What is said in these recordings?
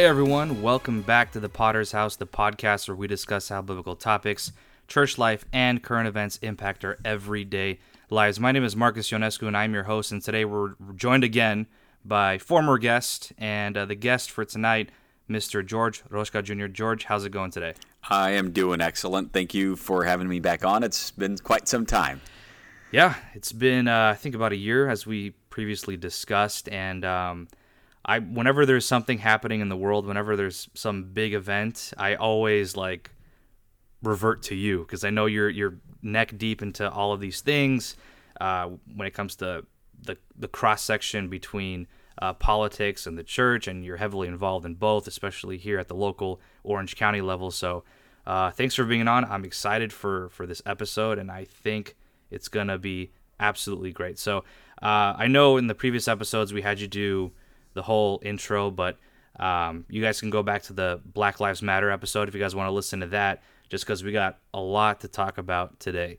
Hey everyone, welcome back to the Podder's House, the podcast where we discuss how biblical topics, church life, and current events impact our everyday lives. My name is Marcus Ionescu, and I'm your host. And today we're joined again by former guest and uh, the guest for tonight, Mr. George Rosca Jr. George, how's it going today? I am doing excellent. Thank you for having me back on. It's been quite some time. Yeah, it's been uh, I think about a year as we previously discussed, and um, I whenever there's something happening in the world, whenever there's some big event, I always like revert to you because I know you're you're neck deep into all of these things uh, when it comes to the the cross section between uh, politics and the church, and you're heavily involved in both, especially here at the local Orange County level. So, uh, thanks for being on. I'm excited for for this episode, and I think it's gonna be absolutely great. So, uh, I know in the previous episodes we had you do the whole intro, but um, you guys can go back to the Black Lives Matter episode if you guys want to listen to that, just because we got a lot to talk about today.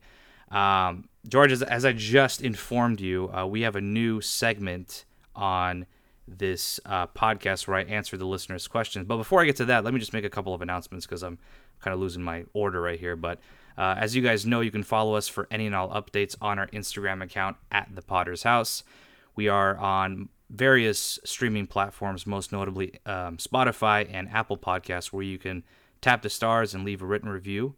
Um, George, as, as, I just informed you, uh, we have a new segment on this uh, podcast where I answer the listeners' questions. But before I get to that, let me just make a couple of announcements because I'm kind of losing my order right here. But uh, as you guys know, you can follow us for any and all updates on our Instagram account at the Podder's House. We are on various streaming platforms, most notably um, Spotify and Apple Podcasts, where you can tap the stars and leave a written review.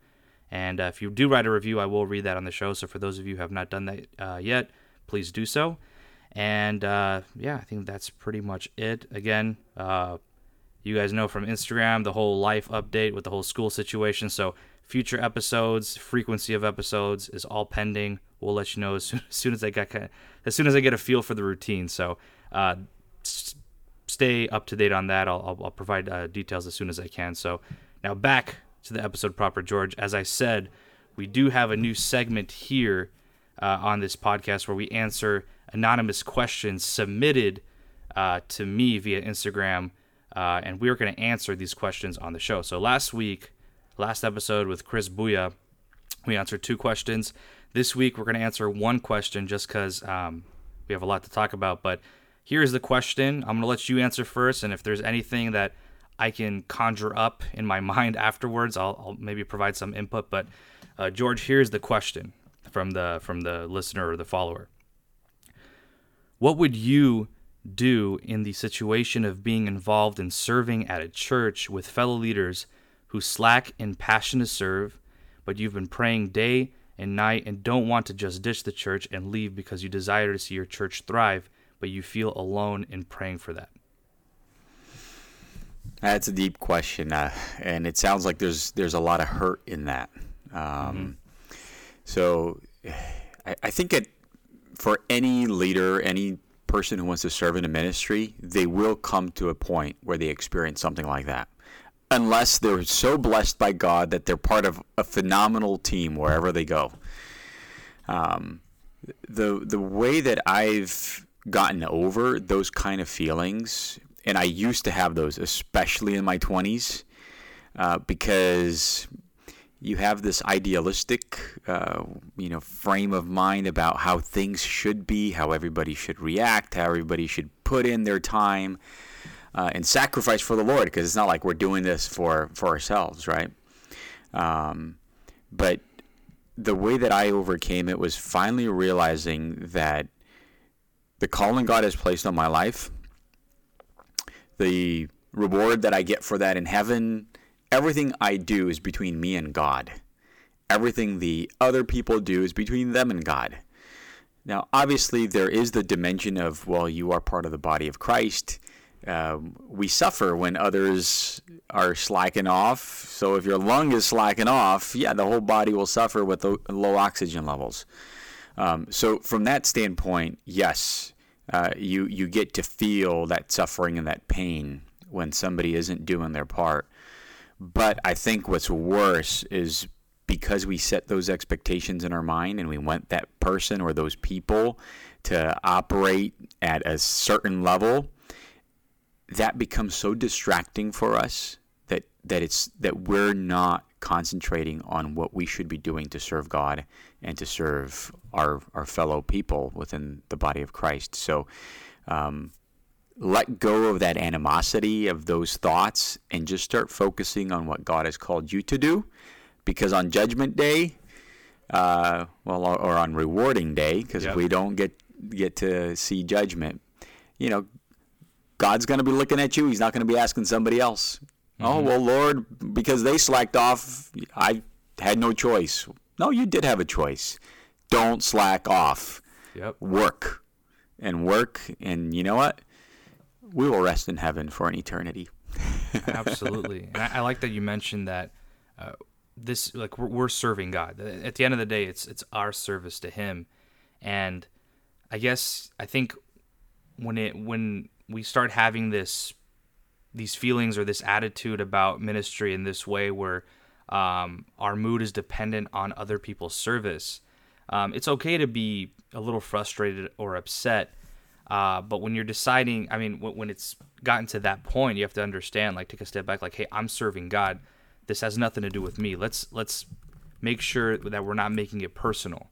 And uh, if you do write a review, I will read that on the show. So for those of you who have not done that uh, yet, please do so. And uh, yeah, I think that's pretty much it. Again, uh, you guys know from Instagram the whole life update with the whole school situation. So future episodes, frequency of episodes is all pending. We'll let you know as soon as, soon as I get as soon as I get a feel for the routine. So uh, stay up to date on that. I'll, I'll, I'll provide uh, details as soon as I can. So now back to the episode proper, George. As I said, we do have a new segment here uh, on this podcast where we answer anonymous questions submitted uh, to me via Instagram, uh, and we are going to answer these questions on the show. So last week, last episode with Chris Buya, we answered two questions. This week, we're going to answer one question just because um, we have a lot to talk about. But here's the question. I'm going to let you answer first, and if there's anything that I can conjure up in my mind afterwards, I'll, I'll maybe provide some input. But uh, George, here's the question from the from the listener or the follower. What would you do in the situation of being involved in serving at a church with fellow leaders who slack in passion to serve, but you've been praying day and night and don't want to just ditch the church and leave because you desire to see your church thrive, but you feel alone in praying for that? That's a deep question, uh, and it sounds like there's there's a lot of hurt in that. Um, mm-hmm. So, I, I think it for any leader, any person who wants to serve in a ministry, they will come to a point where they experience something like that. Unless they're so blessed by God that they're part of a phenomenal team wherever they go. Um, the the way that I've gotten over those kind of feelings, and I used to have those, especially in my twenties, uh, because you have this idealistic, uh, you know, frame of mind about how things should be, how everybody should react, how everybody should put in their time uh, and sacrifice for the Lord, because it's not like we're doing this for for ourselves, right? Um, but the way that I overcame it was finally realizing that the calling God has placed on my life, the reward that I get for that in heaven everything I do is between me and God. Everything the other people do is between them and God. Now, obviously, there is the dimension of, well, you are part of the body of Christ. Um, we suffer when others are slacking off. So, if your lung is slacking off, yeah, the whole body will suffer with the low oxygen levels. Um, so, from that standpoint, yes, uh, you you get to feel that suffering and that pain when somebody isn't doing their part. But I think what's worse is because we set those expectations in our mind and we want that person or those people to operate at a certain level, that becomes so distracting for us that that it's that we're not concentrating on what we should be doing to serve God and to serve our our fellow people within the body of Christ. So um, let go of that animosity of those thoughts and just start focusing on what God has called you to do. Because on Judgment Day, uh, well, or on rewarding day, because yep. we don't get get to see judgment, you know, God's going to be looking at you. He's not going to be asking somebody else. Oh, mm-hmm. Oh well, Lord, because they slacked off, I had no choice. No, you did have a choice. Don't slack off. Yep. Work and work, and you know what? We will rest in heaven for an eternity. Absolutely, and I, I, like that you mentioned that. Uh, this like we're, we're serving God. At the end of the day, it's it's our service to Him, and I guess I think when it when we start having this these feelings or this attitude about ministry in this way where um, our mood is dependent on other people's service, um, it's okay to be a little frustrated or upset. Uh, but when you're deciding, I mean, when, when it's gotten to that point, you have to understand, like, take a step back, like, hey, I'm serving God this has nothing to do with me. Let's let's make sure that we're not making it personal.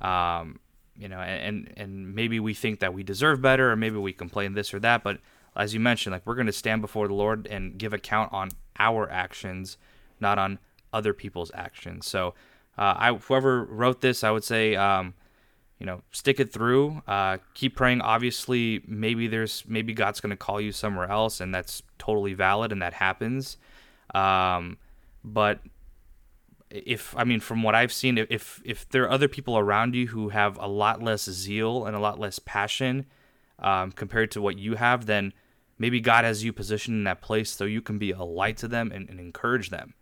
Um, you know, and and maybe we think that we deserve better, or maybe we complain this or that. But as you mentioned, like we're going to stand before the Lord and give account on our actions, not on other people's actions. So, uh, I whoever wrote this, I would say, um, you know, stick it through. Uh, keep praying. Obviously, maybe there's maybe God's going to call you somewhere else, and that's totally valid, and that happens. Um, but if I mean, from what I've seen, if if there are other people around you who have a lot less zeal and a lot less passion um, compared to what you have, then maybe God has you positioned in that place so you can be a light to them and, and encourage them.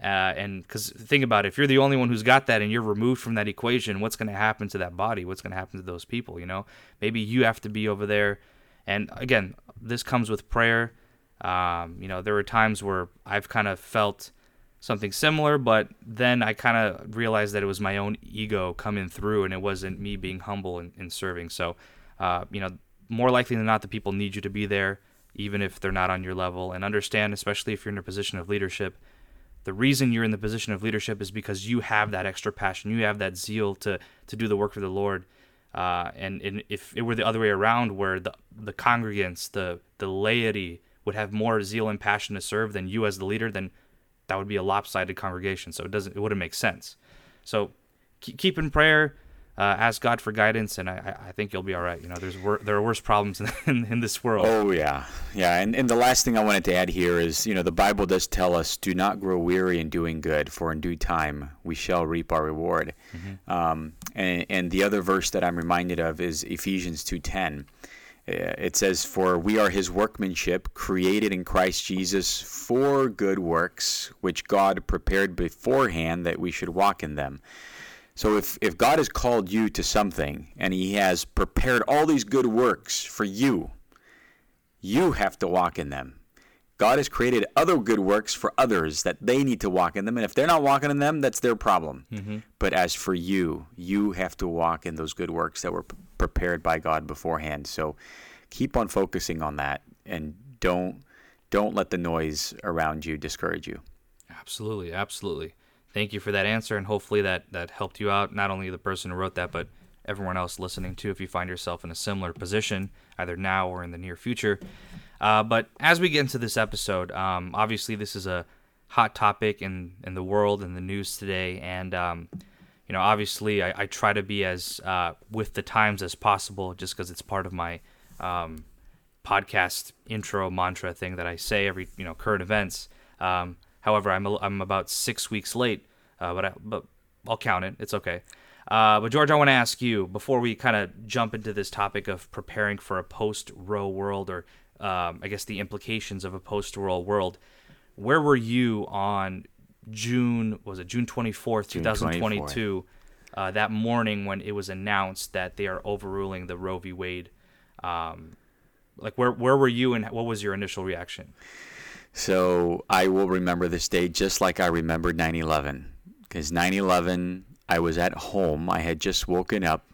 Uh, and because think about it, if you're the only one who's got that and you're removed from that equation, what's going to happen to that body? What's going to happen to those people? You know, maybe you have to be over there. And again, this comes with prayer. Um, you know, there were times where I've kind of felt something similar, but then I kind of realized that it was my own ego coming through and it wasn't me being humble and, serving. So, uh, you know, more likely than not, the people need you to be there, even if they're not on your level. And understand, especially if you're in a position of leadership, the reason you're in the position of leadership is because you have that extra passion, you have that zeal to to do the work for the Lord. Uh, and, and if it were the other way around, where the the congregants, the the laity, would have more zeal and passion to serve than you as the leader, then that would be a lopsided congregation. So it doesn't it wouldn't make sense. So keep in prayer, uh, ask God for guidance, and I, I think you'll be all right. You know, there's wor- there are worse problems in, in, in, this world. Oh yeah, yeah. And and the last thing I wanted to add here is, you know, the Bible does tell us, "Do not grow weary in doing good, for in due time we shall reap our reward." Mm-hmm. Um, and and the other verse that I'm reminded of is Ephesians two ten. Uh, it says, For we are his workmanship, created in Christ Jesus for good works, which God prepared beforehand that we should walk in them. So if, if God has called you to something and he has prepared all these good works for you, you have to walk in them. God has created other good works for others that they need to walk in them. And if they're not walking in them, that's their problem. Mm-hmm. But as for you, you have to walk in those good works that were prepared by God beforehand. So keep on focusing on that and don't don't let the noise around you discourage you. Absolutely, absolutely. Thank you for that answer and hopefully that that helped you out, not only the person who wrote that, but everyone else listening too if you find yourself in a similar position either now or in the near future. Uh, but as we get into this episode, um, obviously this is a hot topic in, in the world and the news today, and um, you know, obviously, I, I, try to be as uh, with the times as possible, just because it's part of my um, podcast intro mantra thing that I say every you know current events. Um, however, I'm a, I'm about six weeks late, uh, but I, but I'll count it. It's okay. Uh, but George, I want to ask you before we kind of jump into this topic of preparing for a post Roe world, or um, I guess the implications of a post Roe world. Where were you on June was it June 24th, 2022, uh, that morning when it was announced that they are overruling the Roe v. Wade. Um, like where where were you and what was your initial reaction? So I will remember this day just like I remembered 9/11 because 9/11 I was at home. I had just woken up.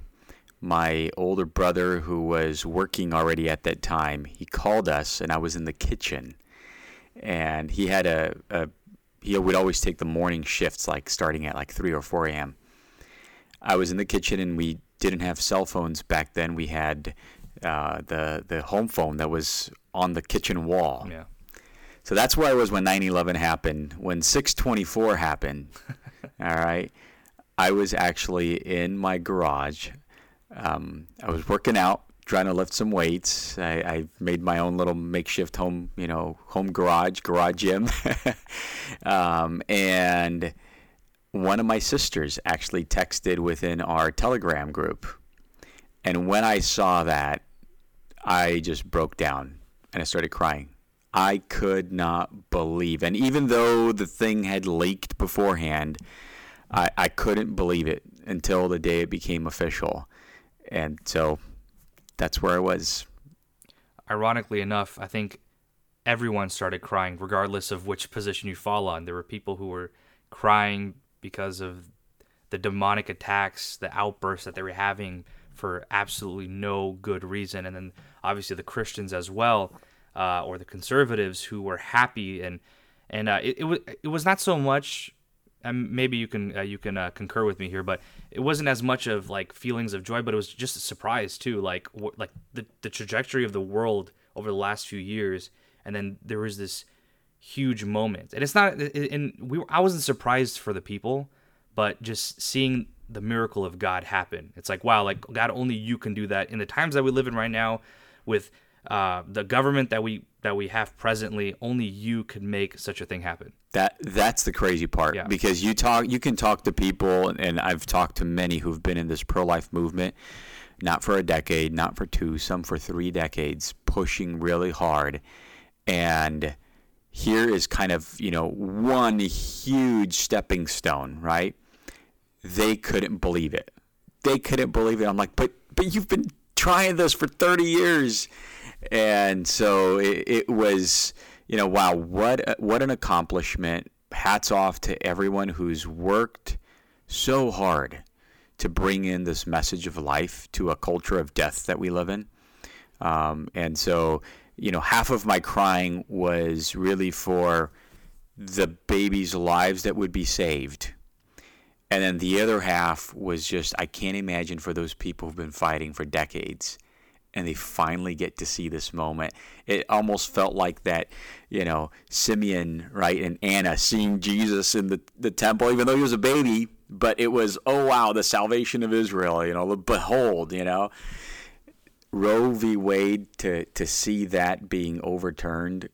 My older brother, who was working already at that time, he called us, and I was in the kitchen, and he had a, a he would always take the morning shifts, like starting at like 3 or 4 a.m. I was in the kitchen and we didn't have cell phones back then. We had uh, the the home phone that was on the kitchen wall. Yeah. So that's where I was when 9/11 happened. When 624 happened, all right, I was actually in my garage. Um, I was working out, trying to lift some weights. I, I made my own little makeshift home, you know, home garage, garage gym, um, and one of my sisters actually texted within our Telegram group. And when I saw that, I just broke down and I started crying. I could not believe. And even though the thing had leaked beforehand, I, I couldn't believe it until the day it became official. And so that's where I was. Ironically enough, I think everyone started crying, regardless of which position you fall on. There were people who were crying because of the demonic attacks, the outbursts that they were having for absolutely no good reason. And then obviously the Christians as well, uh, or the conservatives who were happy and and uh, it, it was it was not so much. And maybe you can uh, you can uh, concur with me here, but it wasn't as much of like feelings of joy, but it was just a surprise too, like wh- like the the trajectory of the world over the last few years, and then there was this huge moment, and it's not, and we I wasn't surprised for the people, but just seeing the miracle of God happen. It's like, wow, like God, only you can do that. In the times that we live in right now, with uh, the government that we that we have presently, only you could make such a thing happen. That that's the crazy part Yeah. because you talk, you can talk to people, and I've talked to many who've been in this pro-life movement, not for a decade, not for two, some for three decades, pushing really hard, and here is kind of you know one huge stepping stone, right? They couldn't believe it. They couldn't believe it. I'm like, but but you've been trying this for 30 years, and so it, it was you know wow what what an accomplishment. Hats off to everyone who's worked so hard to bring in this message of life to a culture of death that we live in. Um, and so, you know, half of my crying was really for the babies' lives that would be saved. And then the other half was just, I can't imagine for those people who've been fighting for decades and they finally get to see this moment. It almost felt like that, you know, Simeon, right, and Anna seeing Jesus in the, the temple, even though he was a baby, but it was, oh wow, the salvation of Israel, you know, behold, you know. Roe v. Wade to to see that being overturned,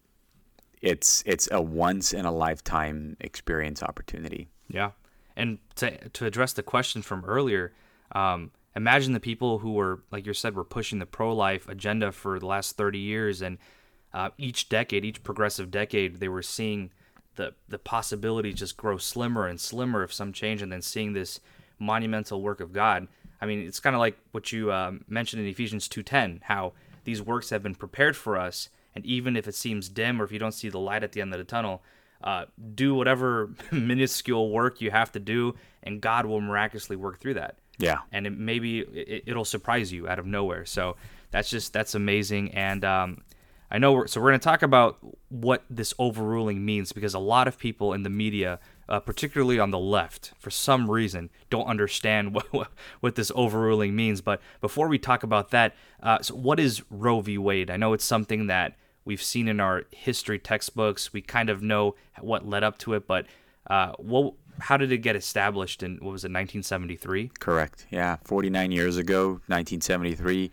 it's it's a once in a lifetime experience opportunity. Yeah, and to to address the question from earlier, um, imagine the people who were, like you said, were pushing the pro life agenda for the last thirty years, and uh, each decade, each progressive decade, they were seeing the the possibilities just grow slimmer and slimmer of some change, and then seeing this monumental work of God. I mean, it's kind of like what you um, mentioned in Ephesians two ten, how these works have been prepared for us, and even if it seems dim or if you don't see the light at the end of the tunnel, uh, do whatever minuscule work you have to do, and God will miraculously work through that. Yeah. And it, maybe it, it'll surprise you out of nowhere. So that's just that's amazing. And um, I know we're so we're going to talk about what this overruling means because a lot of people in the media, uh, particularly on the left, for some reason don't understand what what, what this overruling means. But before we talk about that, uh, so what is Roe v. Wade? I know it's something that we've seen in our history textbooks. We kind of know what led up to it, but uh, what how did it get established in what was it 1973 Correct. Yeah, 49 years ago, 1973.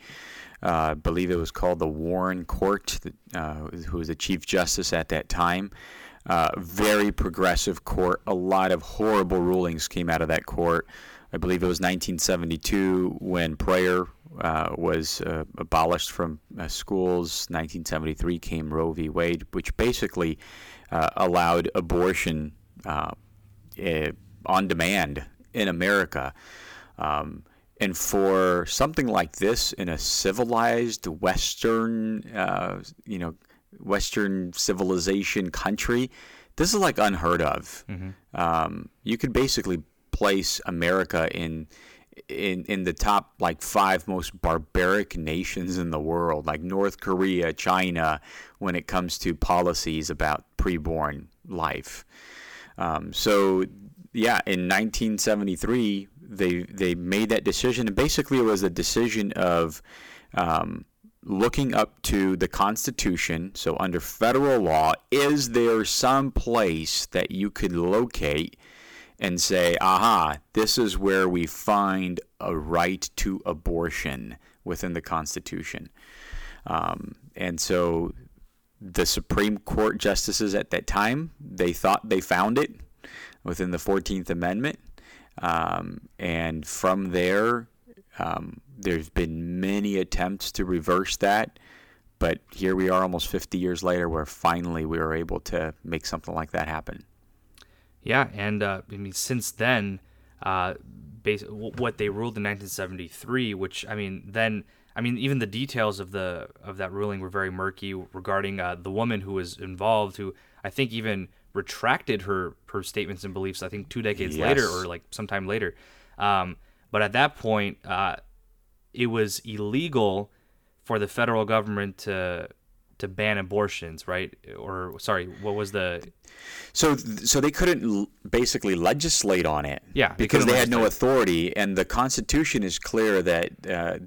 Uh, I believe it was called the Warren Court, uh, who was the Chief Justice at that time. Uh, very progressive court. A lot of horrible rulings came out of that court. I believe it was 1972 when prayer uh, was uh, abolished from uh, schools. 1973 came Roe v. Wade, which basically allowed abortion uh, on demand in America. Um, and for something like this in a civilized Western, uh, you know, Western civilization country, this is like unheard of. Um, you could basically place America in in in the top like five most barbaric nations in the world, like North Korea, China, when it comes to policies about preborn life. Um, so yeah, in 1973, they they made that decision, and basically it was a decision of um, looking up to the Constitution. So, under federal law, is there some place that you could locate and say, aha, this is where we find a right to abortion within the Constitution? Um, and so, the Supreme Court justices at that time they thought they found it within the 14th Amendment. Um, and from there, um, there's been many attempts to reverse that, but here we are almost 50 years later where finally we were able to make something like that happen. Yeah, and uh, I mean, since then, uh, what they ruled in 1973, which I mean, then I mean, even the details of the of that ruling were very murky regarding uh, the woman who was involved, who I think even retracted her her statements and beliefs. I think two decades Yes. later, or like sometime later. Um, but at that point, uh, it was illegal for the federal government to to ban abortions, right? Or sorry, what was the So, so they couldn't l- basically legislate on it. Yeah, they because they had no authority, and the Constitution is clear that uh,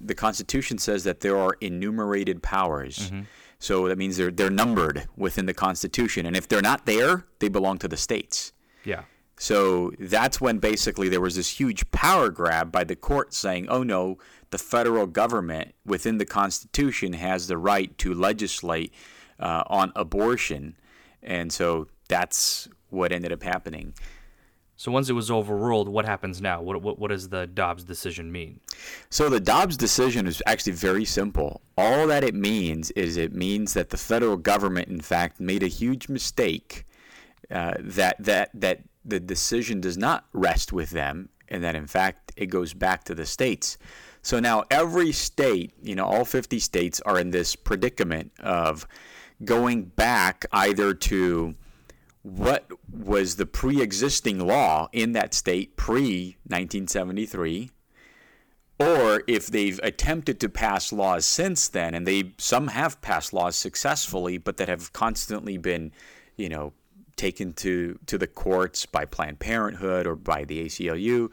the Constitution says that there are enumerated powers. Mm-hmm. So that means they're they're numbered within the Constitution, and if they're not there, they belong to the states. yeah? So that's when basically there was this huge power grab by the court saying, oh no, the federal government within the Constitution has the right to legislate uh, on abortion. And so that's what ended up happening. So once it was overruled, what happens now? What what, what does the Dobbs decision mean? So the Dobbs decision is actually very simple. All that it means is it means that the federal government, in fact, made a huge mistake. Uh, that that that the decision does not rest with them, and that in fact it goes back to the states. So now every state, you know, all 50 states are in this predicament of going back either to what was the pre-existing law in that state pre 1973 or if they've attempted to pass laws since then and they some have passed laws successfully but that have constantly been you know taken to to the courts by Planned Parenthood or by the ACLU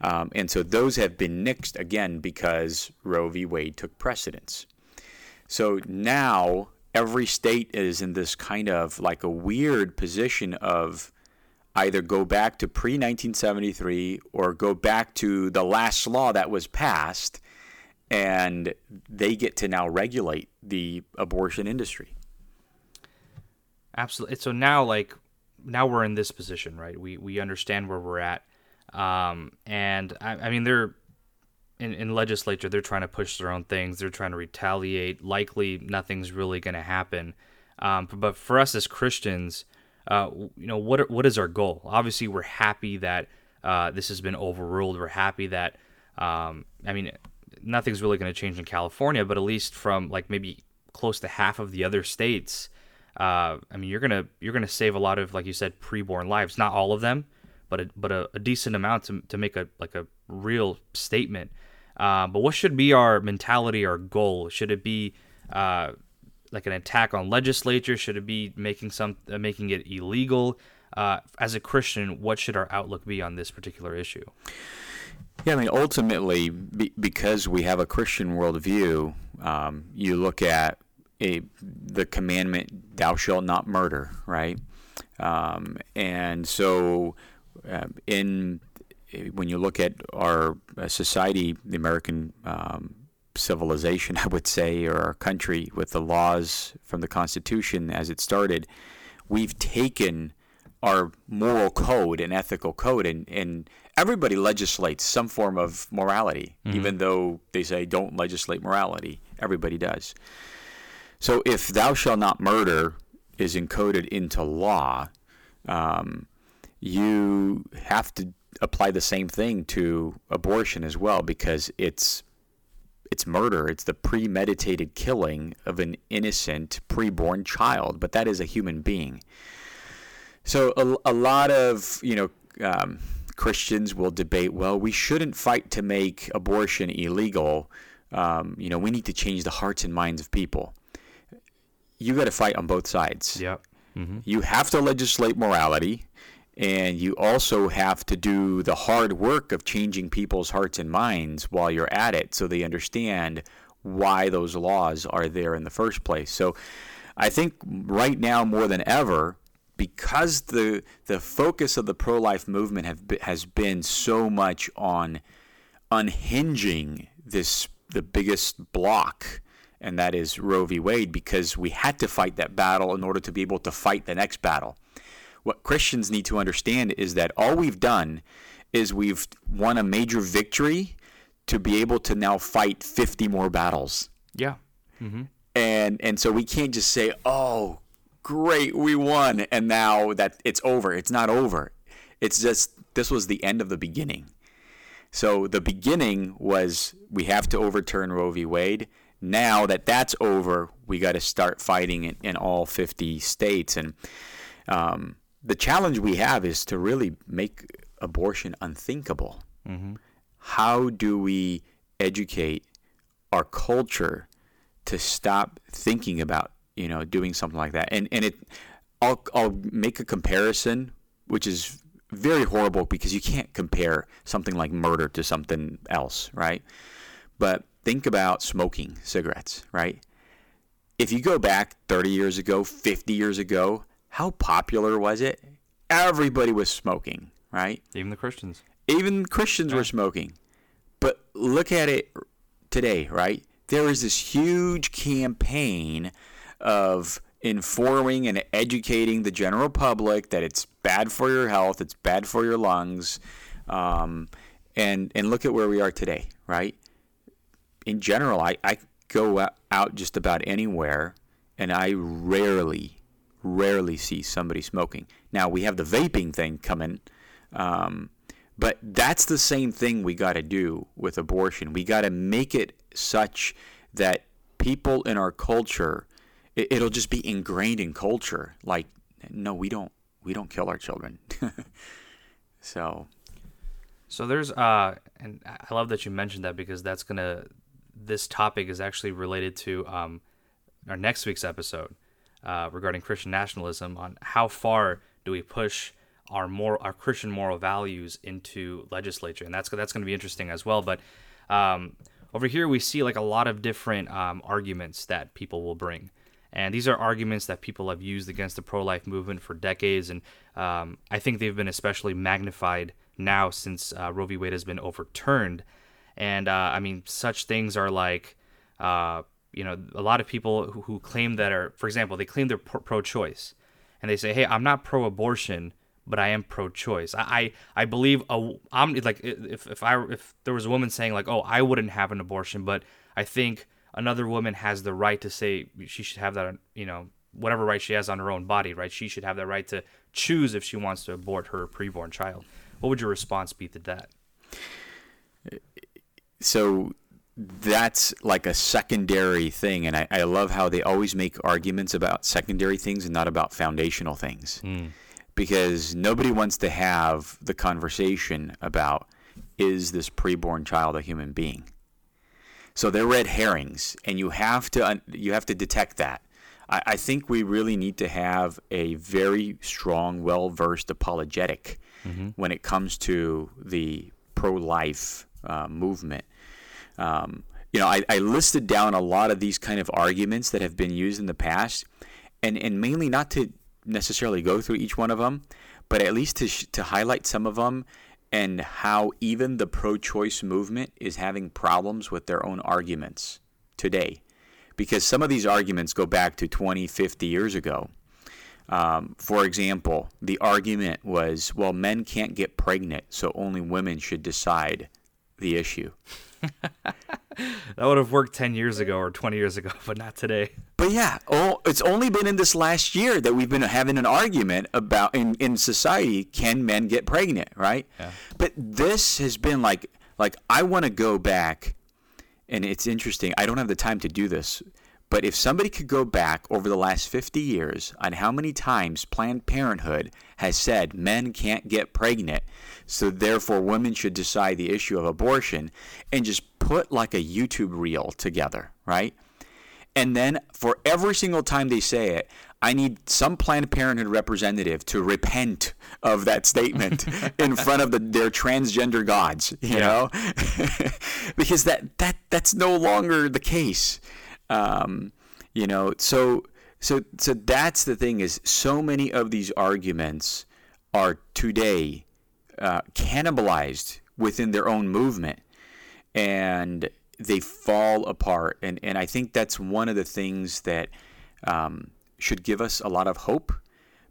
um, and so those have been nixed again because Roe v. Wade took precedence. So now every state is in this kind of like a weird position of either go back to pre 1973 or go back to the last law that was passed, and they get to now regulate the abortion industry. Absolutely. So now, like, now we're in this position, right? We we understand where we're at, um, and I, I mean, they're in, in legislature. They're trying to push their own things. They're trying to retaliate. Likely, nothing's really going to happen. Um, but for us as Christians, uh, you know, what what is our goal? Obviously, we're happy that uh, this has been overruled. We're happy that, um, I mean, nothing's really going to change in California, but at least from like maybe close to half of the other states, uh, I mean, you're gonna you're gonna save a lot of like you said preborn lives. Not all of them, but a, but a, a decent amount to to make a like a real statement. Uh, but what should be our mentality, our goal? Should it be uh, like an attack on legislature? Should it be making some uh, making it illegal? Uh, as a Christian, what should our outlook be on this particular issue? Yeah, I mean, ultimately, be, because we have a Christian worldview, um, you look at a, the commandment, "Thou shalt not murder," right? Um, and so, uh, in when you look at our uh, society, the American um, civilization, I would say, or our country, with the laws from the Constitution as it started, we've taken our moral code and ethical code and, and everybody legislates some form of morality even though they say don't legislate morality. Everybody does. So if thou shalt not murder is encoded into law um, you have to apply the same thing to abortion as well because it's it's murder it's the premeditated killing of an innocent preborn child but that is a human being so a, a lot of you know um, Christians will debate. Well, we shouldn't fight to make abortion illegal. Um, you know, we need to change the hearts and minds of people. You got to fight on both sides. Yep. You have to legislate morality, and you also have to do the hard work of changing people's hearts and minds while you're at it, so they understand why those laws are there in the first place. So I think right now more than ever, because the the focus of the pro life movement have has been so much on unhinging this the biggest block and that is Roe v. Wade because we had to fight that battle in order to be able to fight the next battle. What Christians need to understand is that all we've done is we've won a major victory to be able to now fight 50 more battles. Yeah. Mm-hmm. And and so we can't just say, "Oh, great, we won," and now that it's over. It's not over. It's just this was the end of the beginning. So the beginning was we have to overturn Roe v. Wade. Now that that's over, we got to start fighting in, in, all 50 states. And um, the challenge we have is to really make abortion unthinkable. Mm-hmm. How do we educate our culture to stop thinking about you know doing something like that? And and it, I'll I'll make a comparison, which is very horrible because you can't compare something like murder to something else, right? But think about smoking cigarettes, right? If you go back 30 years ago, 50 years ago, how popular was it? Everybody was smoking, right? Even the Christians. Even Christians yeah. were smoking. But look at it today, right? There is this huge campaign of informing and educating the general public that it's bad for your health, it's bad for your lungs, um, and and look at where we are today, right? In general, I, I go out just about anywhere, and I rarely, rarely see somebody smoking. Now we have the vaping thing coming, um, but that's the same thing we got to do with abortion. We got to make it such that people in our culture it, will just be ingrained in culture. Like, no, we don't we don't kill our children. so, so there's uh, and I love that you mentioned that because that's gonna this topic is actually related to um, our next week's episode uh, regarding Christian nationalism on how far do we push our more our Christian moral values into legislature, and that's that's going to be interesting as well. But um, over here, we see like a lot of different um, arguments that people will bring. And these are arguments that people have used against the pro life movement for decades. And um, I think they've been especially magnified now since uh, Roe v. Wade has been overturned. And uh, I mean, such things are like, uh, you know, a lot of people who, who, claim that are, for example, they claim they're pro choice. And they say, hey, I'm not pro abortion, but I am pro-choice. I I, I believe a, I'm like if if I if there was a woman saying like, oh, I wouldn't have an abortion, but I think another woman has the right to say she should have that, you know, whatever right she has on her own body, right? She should have that right to choose if she wants to abort her preborn child. What would your response be to that? So that's like a secondary thing. And I, I love how they always make arguments about secondary things and not about foundational things. Mm. Because nobody wants to have the conversation about is this preborn child a human being? So they're red herrings, and you have to you have to detect that. I, I think we really need to have a very strong, well versed apologetic mm-hmm. when it comes to the pro life uh, movement. Um, you know, I, I listed down a lot of these kind of arguments that have been used in the past, and and mainly not to necessarily go through each one of them, but at least to sh- to highlight some of them and how even the pro choice movement is having problems with their own arguments today. Because some of these arguments go back to 20, 50 years ago. Um, for example, the argument was well, men can't get pregnant, so only women should decide the issue. that would have worked 10 years ago or 20 years ago, but not today. But yeah, oh, it's only been in this last year that we've been having an argument about in, in society can men get pregnant, right? Yeah. But this has been like like I want to go back and it's interesting. I don't have the time to do this, but if somebody could go back over the last 50 years on how many times Planned Parenthood has said men can't get pregnant, so therefore women should decide the issue of abortion, and just put like a YouTube reel together, right? And then for every single time they say it, I need some Planned Parenthood representative to repent of that statement in front of the, their transgender gods, you yeah. know, because that that that's no longer the case. Um, you know, so so so that's the thing is so many of these arguments are today uh, cannibalized within their own movement, and they fall apart. And and I think that's one of the things that. Um, should give us a lot of hope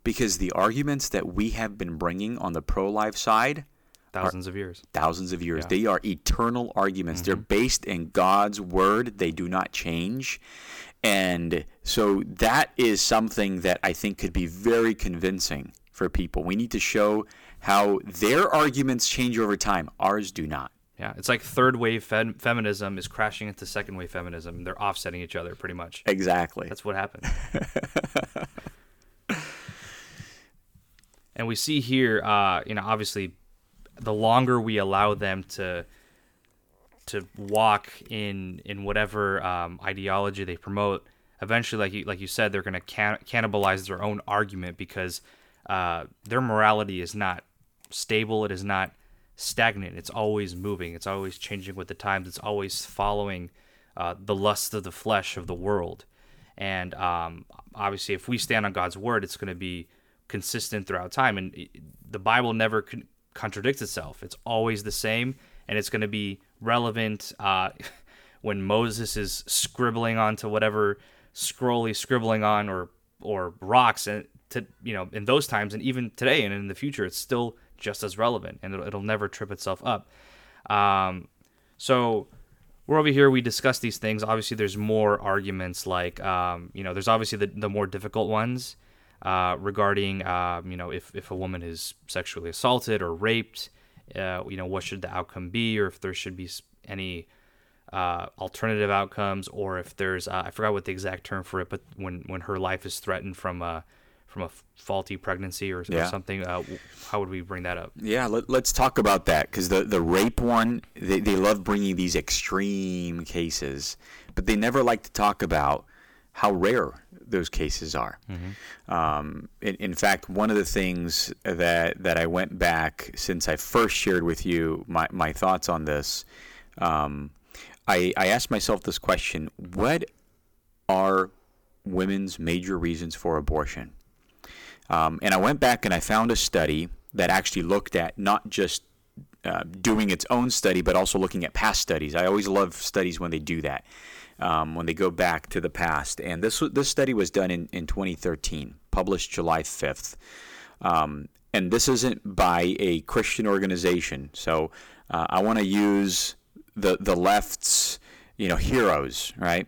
because the arguments that we have been bringing on the pro life side thousands of years thousands of years yeah. they are eternal arguments mm-hmm. they're based in god's word they do not change and so that is something that i think could be very convincing for people we need to show how their arguments change over time ours do not yeah, it's like third wave fem- feminism is crashing into second wave feminism. They're offsetting each other pretty much. Exactly. That's what happened. and we see here, uh, you know, obviously, the longer we allow them to to walk in in whatever um, ideology they promote, eventually, like you like you said, they're going to can- cannibalize their own argument because uh, their morality is not stable. It is not stagnant. It's always moving. It's always changing with the times. It's always following uh, the lust of the flesh of the world. And um, obviously, if we stand on God's word, it's going to be consistent throughout time. And the Bible never con- contradicts itself. It's always the same, and it's going to be relevant uh, when Moses is scribbling onto whatever scroll he's scribbling on, or or rocks, and to you know, in those times, and even today and in the future, it's still just as relevant and it'll, it'll never trip itself up. Um, so we're over here. We discuss these things. Obviously, there's more arguments. Like um, you know, there's obviously the, the more difficult ones uh, regarding um, you know if if a woman is sexually assaulted or raped. Uh, you know, what should the outcome be, or if there should be any uh, alternative outcomes, or if there's uh, I forgot what the exact term for it, but when when her life is threatened from uh, from a faulty pregnancy or, yeah. or something. Uh, how would we bring that up? Yeah, let, us talk about that because the, the rape one, they, they love bringing these extreme cases, but they never like to talk about how rare those cases are. Mm-hmm. Um, in, in, fact, one of the things that, that I went back since I first shared with you my, my thoughts on this, um, I, I asked myself this question What are women's major reasons for abortion? Um, and I went back and I found a study that actually looked at not just uh, doing its own study, but also looking at past studies. I always love studies when they do that, um, when they go back to the past. And this this study was done in, in 2013, published July 5th. Um, and this isn't by a Christian organization. So uh, I want to use the the left's you know heroes, right?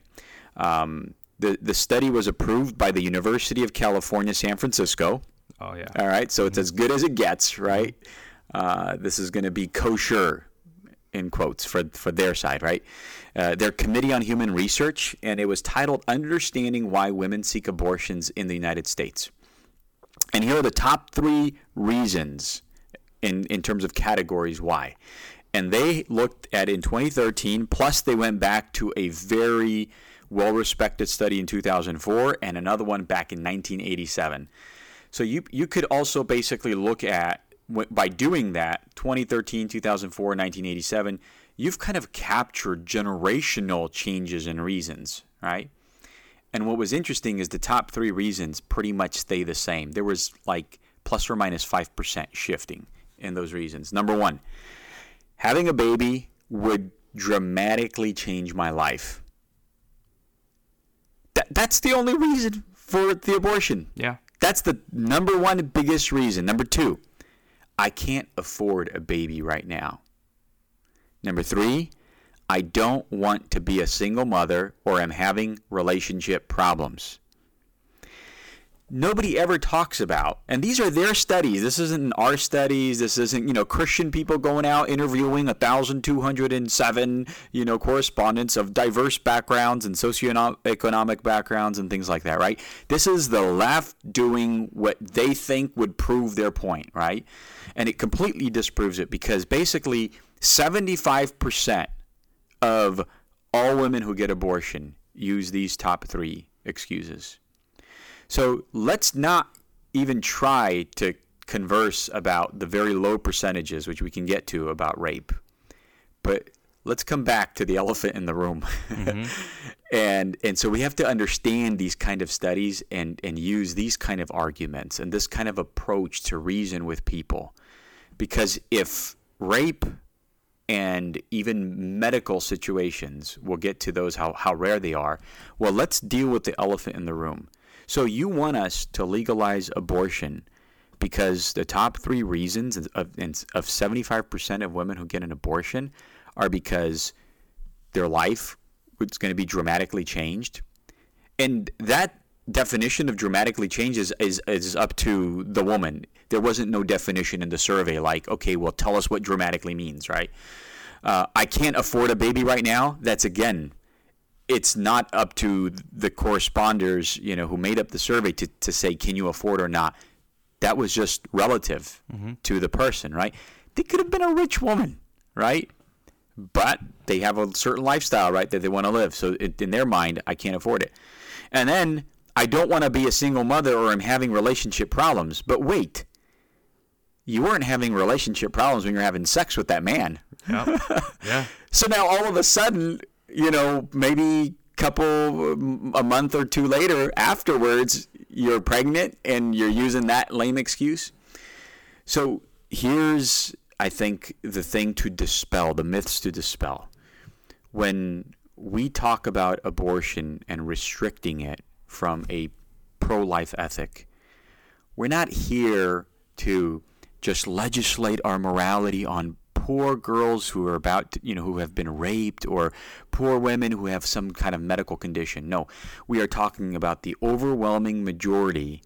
Um, the, the study was approved by the University of California, San Francisco. Oh, yeah. All right. So it's as good as it gets, right? Uh, this is going to be kosher, in quotes, for, for their side, right? Uh, their Committee on Human Research, and it was titled Understanding Why Women Seek Abortions in the United States. And here are the top three reasons in, in terms of categories why. And they looked at in 2013, plus they went back to a very well respected study in 2004 and another one back in 1987. So you, you could also basically look at, by doing that, 2013, 2004, 1987, you've kind of captured generational changes and reasons, right? And what was interesting is the top three reasons pretty much stay the same. There was like plus or minus 5% shifting in those reasons. Number one, having a baby would dramatically change my life. That, that's the only reason for the abortion. Yeah. That's the number one biggest reason. Number two, I can't afford a baby right now. Number three, I don't want to be a single mother or am having relationship problems nobody ever talks about. And these are their studies. This isn't our studies. This isn't, you know, Christian people going out interviewing 1,207, you know, correspondents of diverse backgrounds and socioeconomic backgrounds and things like that, right? This is the left doing what they think would prove their point, right? And it completely disproves it because basically 75% of all women who get abortion use these top three excuses. So let's not even try to converse about the very low percentages, which we can get to about rape. But let's come back to the elephant in the room. Mm-hmm. and and so we have to understand these kind of studies and and use these kind of arguments and this kind of approach to reason with people. Because if rape and even medical situations, we'll get to those how, how rare they are. Well, let's deal with the elephant in the room. So you want us to legalize abortion because the top three reasons of, of 75% of women who get an abortion are because their life is going to be dramatically changed. And that definition of dramatically changed is, is, is up to the woman. There wasn't no definition in the survey like, okay, well, tell us what dramatically means, right? Uh, I can't afford a baby right now. That's again, it's not up to the corresponders, you know, who made up the survey to, to say, can you afford or not? That was just relative mm-hmm. to the person, right? They could have been a rich woman, right? But they have a certain lifestyle, right, that they want to live. So it, in their mind, I can't afford it. And then I don't want to be a single mother or I'm having relationship problems. But wait, you weren't having relationship problems when you're having sex with that man. Yeah. yeah. so now all of a sudden, you know, maybe couple a month or two later afterwards you're pregnant and you're using that lame excuse. So here's I think the thing to dispel, the myths to dispel. When we talk about abortion and restricting it from a pro-life ethic, we're not here to just legislate our morality on poor girls who are about to, you know who have been raped or poor women who have some kind of medical condition. No, we are talking about the overwhelming majority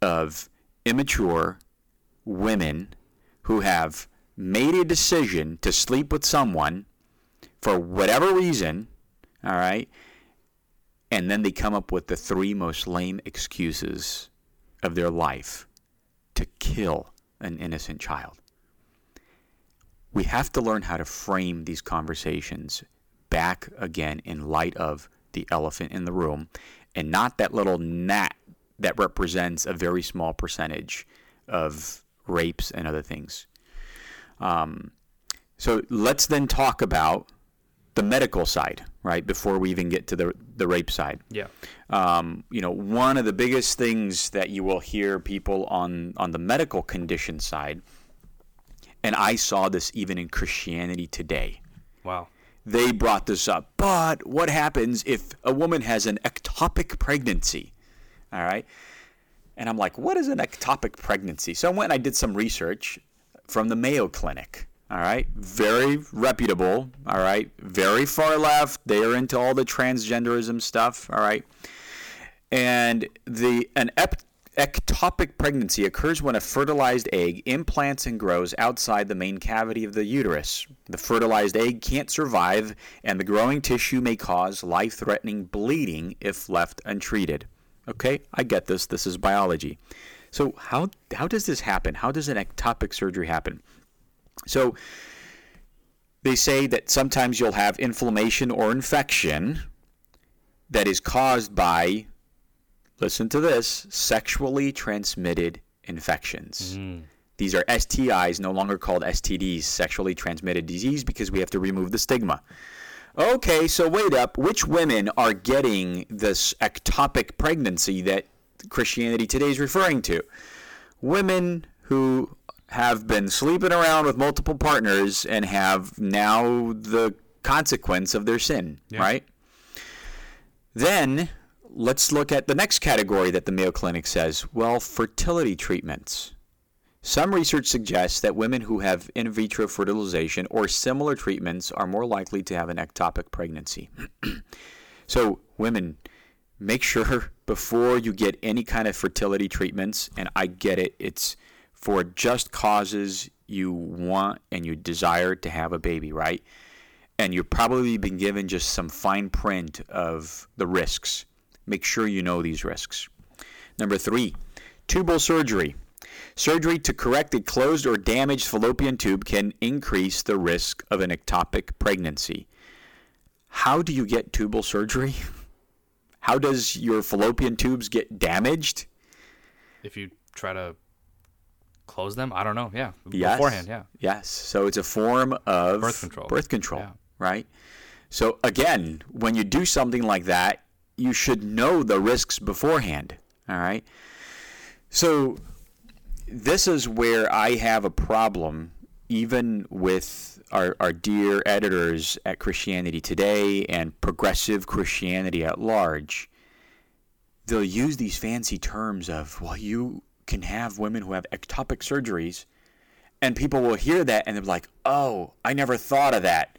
of immature women who have made a decision to sleep with someone for whatever reason, all right? And then they come up with the three most lame excuses of their life to kill an innocent child. We have to learn how to frame these conversations back again in light of the elephant in the room and not that little gnat that represents a very small percentage of rapes and other things. Um, so let's then talk about the medical side, right? Before we even get to the the rape side. Yeah. Um, you know, one of the biggest things that you will hear people on on the medical condition side, and I saw this even in Christianity Today. Wow. They brought this up. But what happens if a woman has an ectopic pregnancy? All right. And I'm like, what is an ectopic pregnancy? So I went and I did some research from the Mayo Clinic. All right, very reputable. All right, very far left. They are into all the transgenderism stuff. All right, and the an ep- ectopic pregnancy occurs when a fertilized egg implants and grows outside the main cavity of the uterus. The fertilized egg can't survive, and the growing tissue may cause life-threatening bleeding if left untreated. Okay, I get this. This is biology. So how how does this happen? How does an ectopic surgery happen? So they say that sometimes you'll have inflammation or infection that is caused by listen to this, sexually transmitted infections. Mm. These are STIs, no longer called STDs, sexually transmitted disease, because we have to remove the stigma. Okay, so wait up. Which women are getting this ectopic pregnancy that Christianity Today is referring to. Women who have been sleeping around with multiple partners and have now the consequence of their sin, yeah. right? Then let's look at the next category that the Mayo Clinic says well, fertility treatments. Some research suggests that women who have in vitro fertilization or similar treatments are more likely to have an ectopic pregnancy. so, women, make sure before you get any kind of fertility treatments, and I get it, it's for just causes you want and you desire to have a baby, right? And you've probably been given just some fine print of the risks. Make sure you know these risks. Number three, tubal surgery. Surgery to correct a closed or damaged fallopian tube can increase the risk of an ectopic pregnancy. How do you get tubal surgery? how does your fallopian tubes get damaged? If you try to close them, I don't know. Yeah, Yes. beforehand. Yeah, Yes. So it's a form of Birth control. Birth control, Yeah. right? So again, when you do something like that, you should know the risks beforehand. All right. So this is where I have a problem, even with our, our dear editors at Christianity Today and progressive Christianity at large. They'll use these fancy terms of, well, you can have women who have ectopic surgeries and people will hear that and they're like, "Oh, I never thought of that."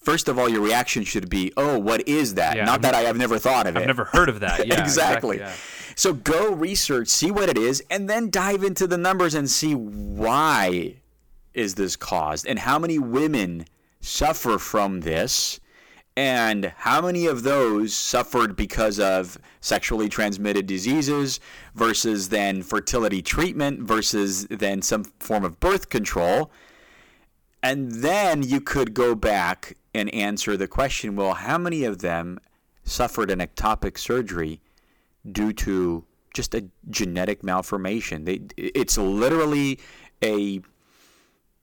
First of all, your reaction should be, "Oh, what is that?" Yeah, Not I've that I have never thought of it. I've never heard of that. Yeah, exactly. yeah. So go research, see what it is, and then dive into the numbers and see why is this caused and how many women suffer from this and how many of those suffered because of sexually transmitted diseases versus then fertility treatment versus then some form of birth control and then you could go back and answer the question well how many of them suffered an ectopic surgery due to just a genetic malformation they, it's literally a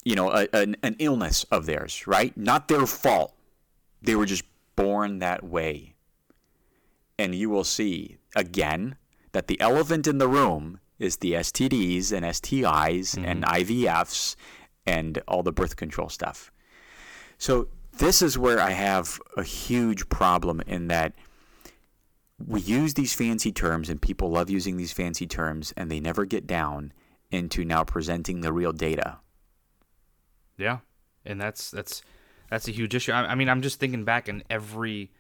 you know a, an, an illness of theirs right not their fault they were just born that way. And you will see again that the elephant in the room is the STDs and STIs and mm-hmm. IVFs and all the birth control stuff. So this is where I have a huge problem in that we use these fancy terms and people love using these fancy terms and they never get down into now presenting the real data. Yeah, and that's that's that's a huge issue. I, I mean, I'm just thinking back in every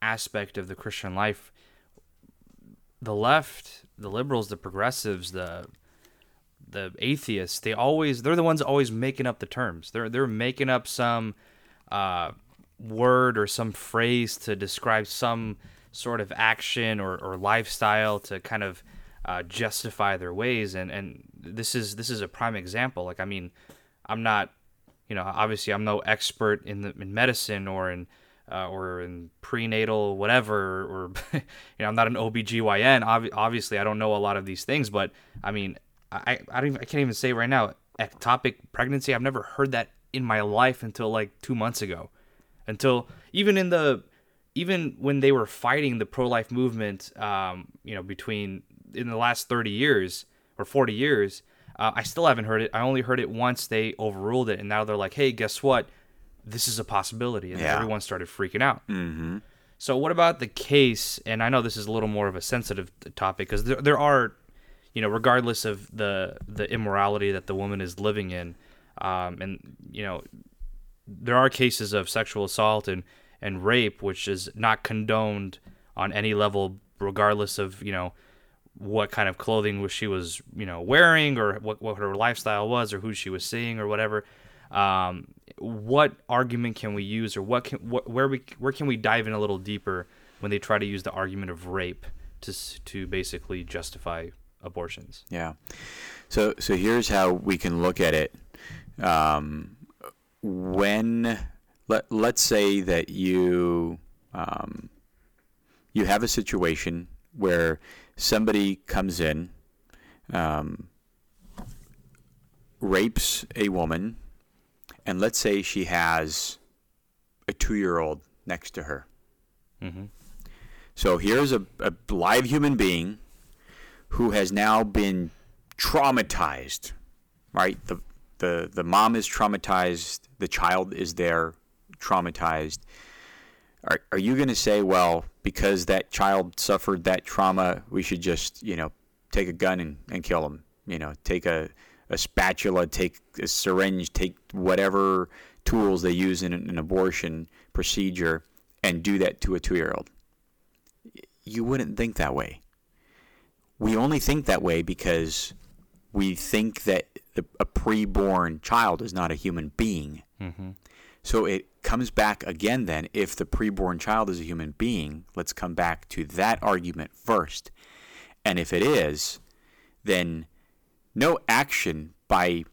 aspect of the Christian life. The left, the liberals, the progressives, the the atheists, they always they're the ones always making up the terms. They're they're making up some uh, word or some phrase to describe some sort of action or, or lifestyle to kind of uh, justify their ways. And, and this is this is a prime example. Like I mean, I'm not you know, obviously I'm no expert in the in medicine or in uh, or in prenatal whatever or you know, I'm not an OBGYN. Ob- obviously I don't know a lot of these things, but I mean, I I don't even, I can't even say right now ectopic pregnancy. I've never heard that in my life until like 2 months ago. Until even in the even when they were fighting the pro-life movement um, you know, between in the last 30 years or 40 years, uh, I still haven't heard it. I only heard it once they overruled it, and now they're like, "Hey, guess what? This is a possibility," and Yeah. everyone started freaking out. Mm-hmm. So, what about the case? And I know this is a little more of a sensitive topic because there, there are, you know, regardless of the the immorality that the woman is living in, um, and you know, there are cases of sexual assault and and rape, which is not condoned on any level, regardless of you know what kind of clothing she was you know wearing or what, what her lifestyle was or who she was seeing or whatever um, what argument can we use or what can what, where we where can we dive in a little deeper when they try to use the argument of rape to to basically justify abortions Yeah. So so here's how we can look at it. Um, when let let's say that you um, you have a situation where somebody comes in, um, rapes a woman, and let's say she has a two-year-old next to her. Mm-hmm. So here's a, a live human being who has now been traumatized, right? The, the, the mom is traumatized, the child is there traumatized. Are, are you going to say, well, because that child suffered that trauma, we should just, you know, take a gun and, and kill him? You know, take a, a spatula, take a syringe, take whatever tools they use in an abortion procedure and do that to a two year old? You wouldn't think that way we only think that way because we think that the- a preborn child is not a human being. mm-hmm. So it comes back again then if the preborn child is a human being, let's come back to that argument first. And if it is, then no action by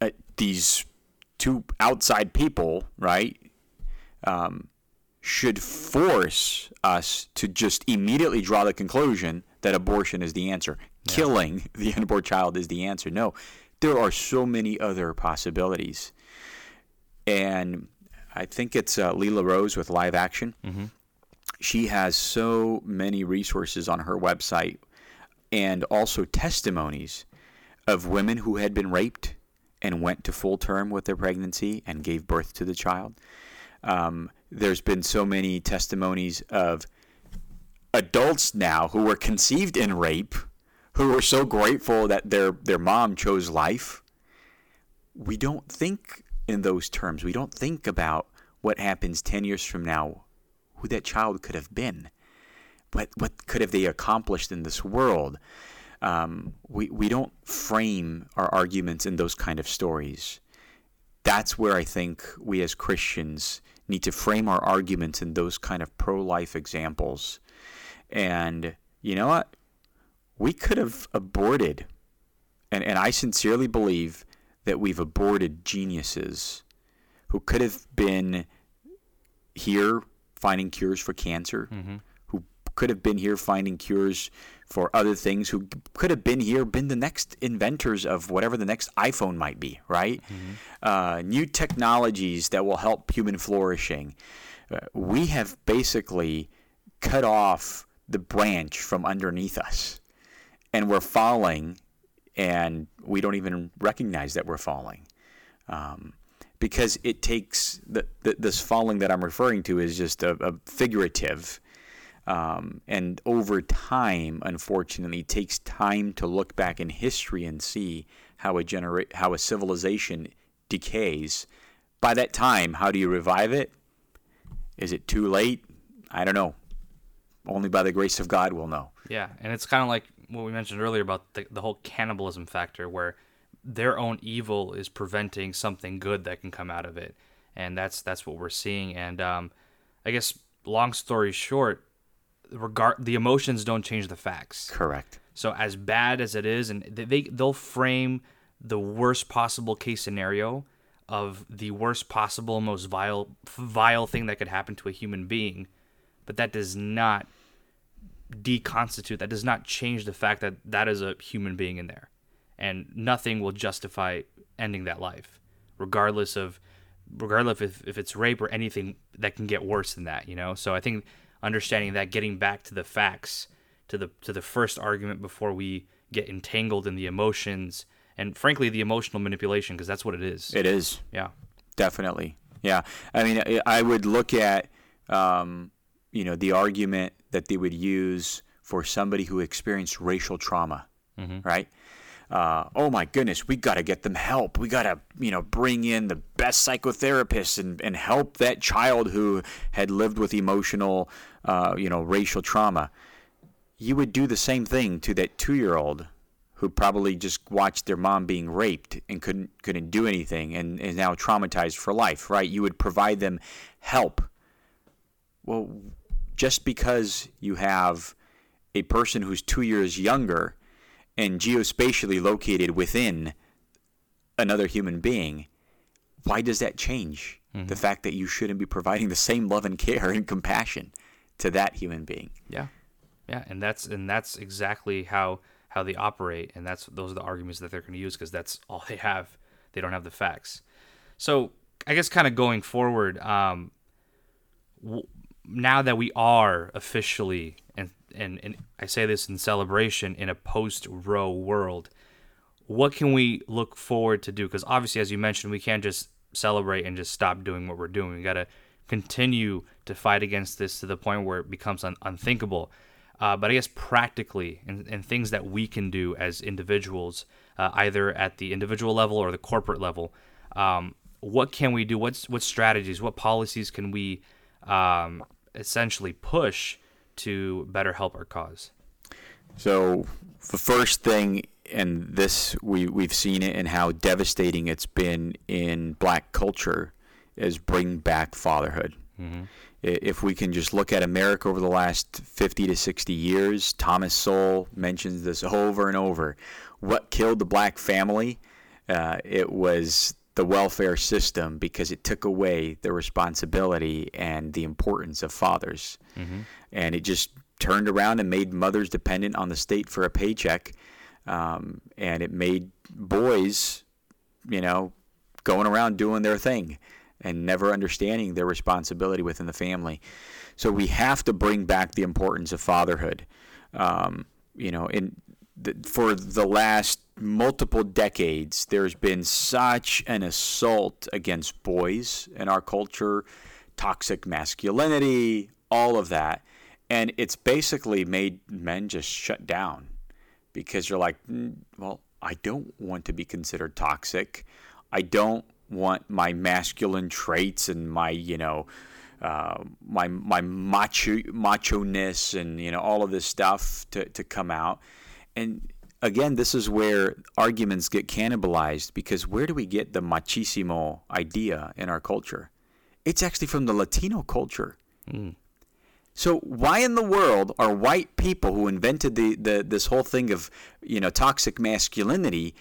uh, these two outside people, right? Um, should force us to just immediately draw the conclusion that abortion is the answer. Yeah. Killing the unborn child is the answer. No, there are so many other possibilities. And I think it's uh, Lila Rose with Live Action. Mm-hmm. She has so many resources on her website and also testimonies of women who had been raped and went to full term with their pregnancy and gave birth to the child. Um, there's been so many testimonies of adults now who were conceived in rape who are so grateful that their their mom chose life. We don't think in those terms. We don't think about what happens 10 years from now, who that child could have been. What what could have they accomplished in this world? Um, we, we don't frame our arguments in those kind of stories. That's where I think we as Christians need to frame our arguments in those kind of pro life examples. And you know what? We could have aborted, and, and I sincerely believe that we've aborted geniuses who could have been here finding cures for cancer, mm-hmm. who could have been here finding cures for other things who could have been here, been the next inventors of whatever the next iPhone might be, right? Mm-hmm. Uh, new technologies that will help human flourishing. Uh, we have basically cut off the branch from underneath us, and we're falling, and we don't even recognize that we're falling. Um, because it takes the, the, this falling that I'm referring to is just a, a figurative um, and over time, unfortunately, it takes time to look back in history and see how a genera- how a civilization decays. By that time, how do you revive it? Is it too late? I don't know. Only by the grace of God will know. Yeah, and it's kind of like what we mentioned earlier about the, the whole cannibalism factor, where their own evil is preventing something good that can come out of it, and that's that's what we're seeing. And um, I guess long story short, regard the emotions don't change the facts. Correct. So as bad as it is, and they they'll frame the worst possible case scenario of the worst possible, most vile vile thing that could happen to a human being, but that does not deconstitute. That does not change the fact that that is a human being in there, and nothing will justify ending that life, regardless of regardless if, if it's rape or anything that can get worse than that. You know. So I think understanding that, getting back to the facts, to the to the first argument before we get entangled in the emotions and frankly the emotional manipulation because that's what it is. It is. Yeah. Definitely. Yeah. I mean, I would look at um, you know the argument that they would use for somebody who experienced racial trauma, mm-hmm. right? uh, oh my goodness, we got to get them help. We got to, you know, bring in the best psychotherapists and, and help that child who had lived with emotional, uh, you know, racial trauma. You would do the same thing to that two year old who probably just watched their mom being raped and couldn't couldn't do anything and is now traumatized for life, right? You would provide them help. Well, just because you have a person who's two years younger and geospatially located within another human being, why does that change mm-hmm. the fact that you shouldn't be providing the same love and care and compassion to that human being? Yeah, yeah, and that's and that's exactly how how they operate, and that's those are the arguments that they're going to use because that's all they have. They don't have the facts. So I guess kind of going forward, um, w- now that we are officially and and, and I say this in celebration in a post Roe world, what can we look forward to do? Because obviously, as you mentioned, we can't just celebrate and just stop doing what we're doing. We got to continue to fight against this to the point where it becomes un- unthinkable. Uh, but I guess practically, and, and, things that we can do as individuals, uh, either at the individual level or the corporate level, um, what can we do? What's what strategies? What policies can we um, essentially push to better help our cause? So the first thing, and this we we've seen it and how devastating it's been in black culture, is bring back fatherhood. Mm-hmm. If we can just look at America over the last 50 to 60 years, Thomas Sowell mentions this over and over. What killed the black family? Uh, it was the welfare system because it took away the responsibility and the importance of fathers. Mm-hmm. And it just turned around and made mothers dependent on the state for a paycheck. Um, and it made boys, you know, going around doing their thing and never understanding their responsibility within the family. So we have to bring back the importance of fatherhood. Um, you know, in the, for the last multiple decades, there's been such an assault against boys in our culture, toxic masculinity, all of that. And it's basically made men just shut down because you're like, mm, well, I don't want to be considered toxic. I don't want my masculine traits and my, you know, uh, my my macho macho ness and you know all of this stuff to, to come out. And again, this is where arguments get cannibalized because where do we get the machismo idea in our culture? It's actually from the Latino culture. Mm. So why in the world are white people who invented the, the this whole thing of you know toxic masculinity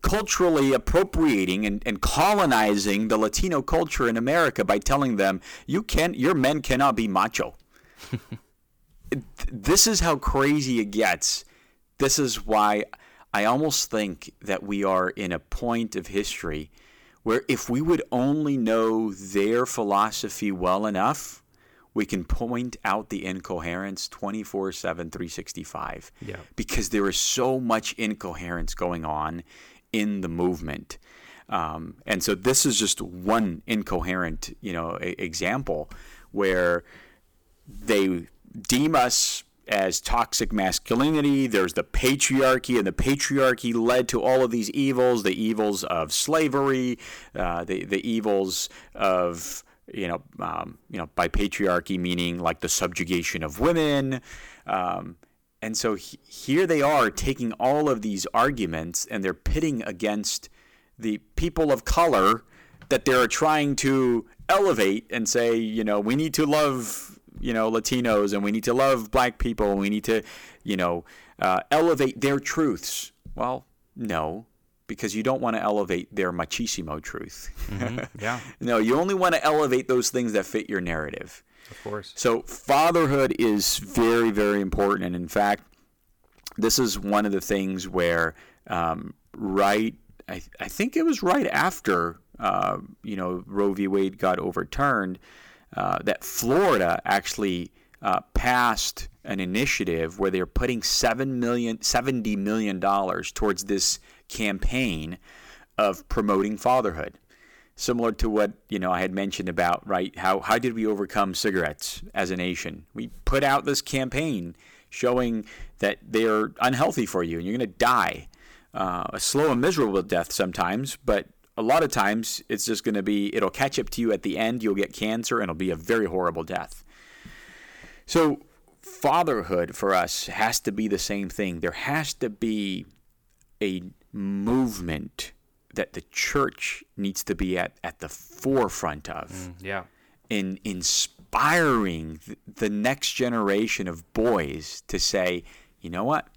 culturally appropriating and, and colonizing the Latino culture in America by telling them you can your men cannot be macho. this is how crazy it gets. This is why I almost think that we are in a point of history where if we would only know their philosophy well enough, we can point out the incoherence 24 7, 365. Yeah. Because there is so much incoherence going on in the movement. Um, and so this is just one incoherent, you know, a- example where they deem us as toxic masculinity. There's the patriarchy, and the patriarchy led to all of these evils: the evils of slavery, uh, the the evils of you know, um, you know, by patriarchy meaning like the subjugation of women. Um, and so he, here they are taking all of these arguments and they're pitting against the people of color that they're trying to elevate and say, you know, we need to love, you know, Latinos and we need to love black people and we need to, you know, uh, elevate their truths. Well, no, because you don't want to elevate their machismo truth. Mm-hmm. Yeah. no, you only want to elevate those things that fit your narrative. Of course. So fatherhood is very, very important. And in fact, this is one of the things where um, right, I, I think it was right after, uh, you know, Roe v. Wade got overturned, uh, that Florida actually uh, passed an initiative where they're putting seven million, $70 million towards this campaign of promoting fatherhood similar to what you know I had mentioned about right how how did we overcome cigarettes as a nation? We put out this campaign showing that they are unhealthy for you and you're going to die uh, a slow and miserable death sometimes, but a lot of times it's just going to be it'll catch up to you at the end. You'll get cancer and it'll be a very horrible death. So fatherhood for us has to be the same thing. There has to be a movement that the church needs to be at, at the forefront of. Mm, yeah. In inspiring the next generation of boys to say, you know what?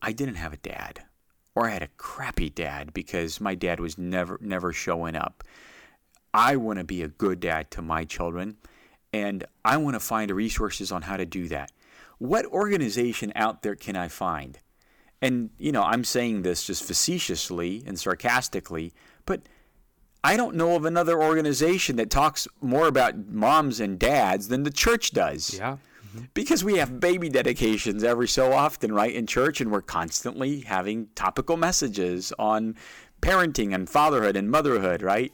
I didn't have a dad. Or I had a crappy dad because my dad was never never showing up. I want to be a good dad to my children and I want to find resources on how to do that. What organization out there can I find and, you know, I'm saying this just facetiously and sarcastically, but I don't know of another organization that talks more about moms and dads than the church does. Yeah. Mm-hmm. Because we have baby dedications every so often, right, in church, and we're constantly having topical messages on parenting and fatherhood and motherhood, right?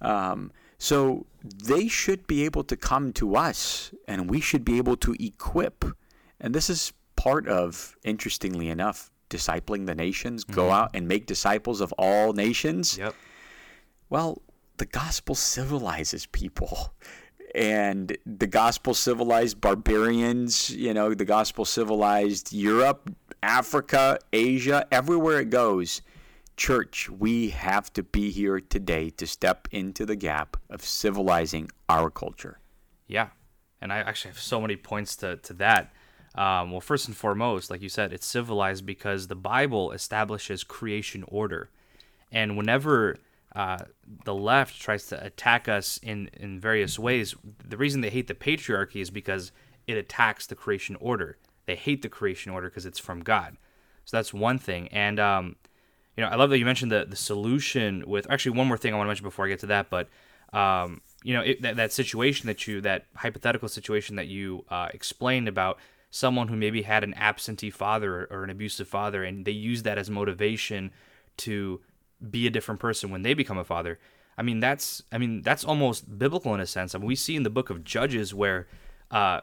Um, so they should be able to come to us and we should be able to equip. And this is part of, interestingly enough, discipling the nations, mm-hmm. go out and make disciples of all nations. Yep. Well, the gospel civilizes people. And the gospel civilized barbarians, you know, the gospel civilized Europe, Africa, Asia, everywhere it goes. Church, we have to be here today to step into the gap of civilizing our culture. Yeah. And I actually have so many points to, to that. Um, well, first and foremost, like you said, it's civilized because the Bible establishes creation order. And whenever uh, the left tries to attack us in in various ways. The reason they hate the patriarchy is because it attacks the creation order. They hate the creation order because it's from God. So that's one thing. And um, you know, I love that you mentioned the the solution with. Actually, one more thing I want to mention before I get to that, but um, you know, it, that that situation that you that hypothetical situation that you uh, explained about someone who maybe had an absentee father or an abusive father, and they use that as motivation to be a different person when they become a father. I mean, that's I mean that's almost biblical in a sense. I mean, we see in the book of Judges where uh,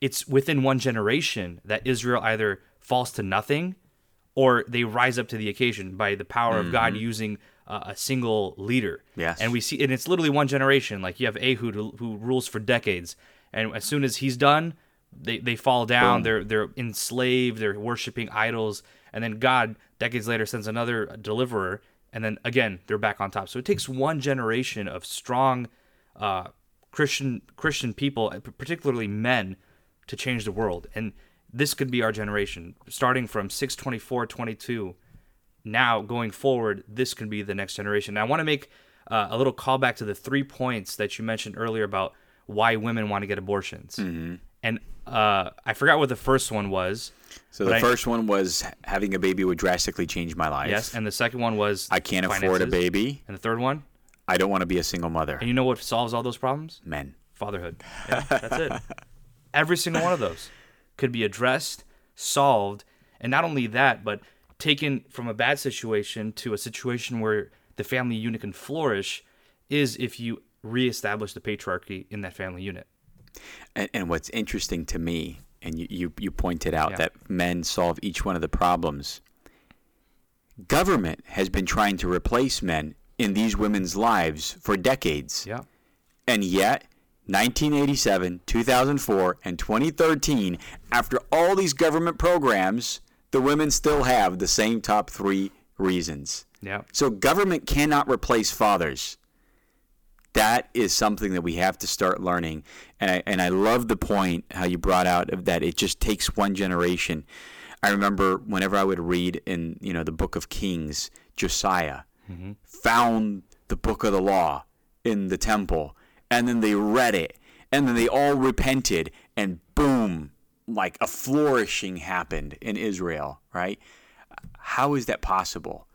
it's within one generation that Israel either falls to nothing or they rise up to the occasion by the power mm-hmm. of God mm-hmm. using uh, a single leader. Yes. And we see, and it's literally one generation. Like you have Ehud who, who rules for decades, and as soon as he's done, they, they fall down. Boom. They're they're enslaved. They're worshiping idols, and then God decades later sends another deliverer, and then again they're back on top. So it takes one generation of strong uh, Christian Christian people, particularly men, to change the world. And this could be our generation, starting from 624, 22. Now going forward, this could be the next generation. Now, I want to make uh, a little callback to the three points that you mentioned earlier about why women want to get abortions. Mm-hmm. And uh, I forgot what the first one was. So the first one was having a baby would drastically change my life. Yes, and the second one was I can't finances. afford a baby. And the third one, I don't want to be a single mother. And you know what solves all those problems? Men. Fatherhood. Yeah, that's it. Every single one of those could be addressed, solved, and not only that, but taken from a bad situation to a situation where the family unit can flourish is if you reestablish the patriarchy in that family unit. And, and what's interesting to me, and you, you, you pointed out yeah. that men solve each one of the problems. Government has been trying to replace men in these women's lives for decades. Yeah. And yet, 1987, 2004, and 2013, after all these government programs, the women still have the same top three reasons. Yeah. So government cannot replace fathers. That is something that we have to start learning. And I, and I love the point how you brought out of that it just takes one generation. I remember whenever I would read in you know the book of Kings, Josiah mm-hmm. found the book of the law in the temple and then they read it and then they all repented and boom like a flourishing happened in Israel, right? How is that possible?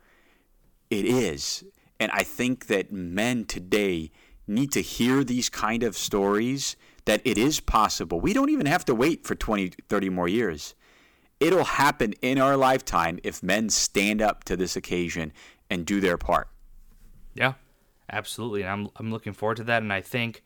It is. And I think that men today need to hear these kind of stories that it is possible. We don't even have to wait for 20, 30 more years. It'll happen in our lifetime if men stand up to this occasion and do their part. Yeah, absolutely. And I'm I'm looking forward to that. And I think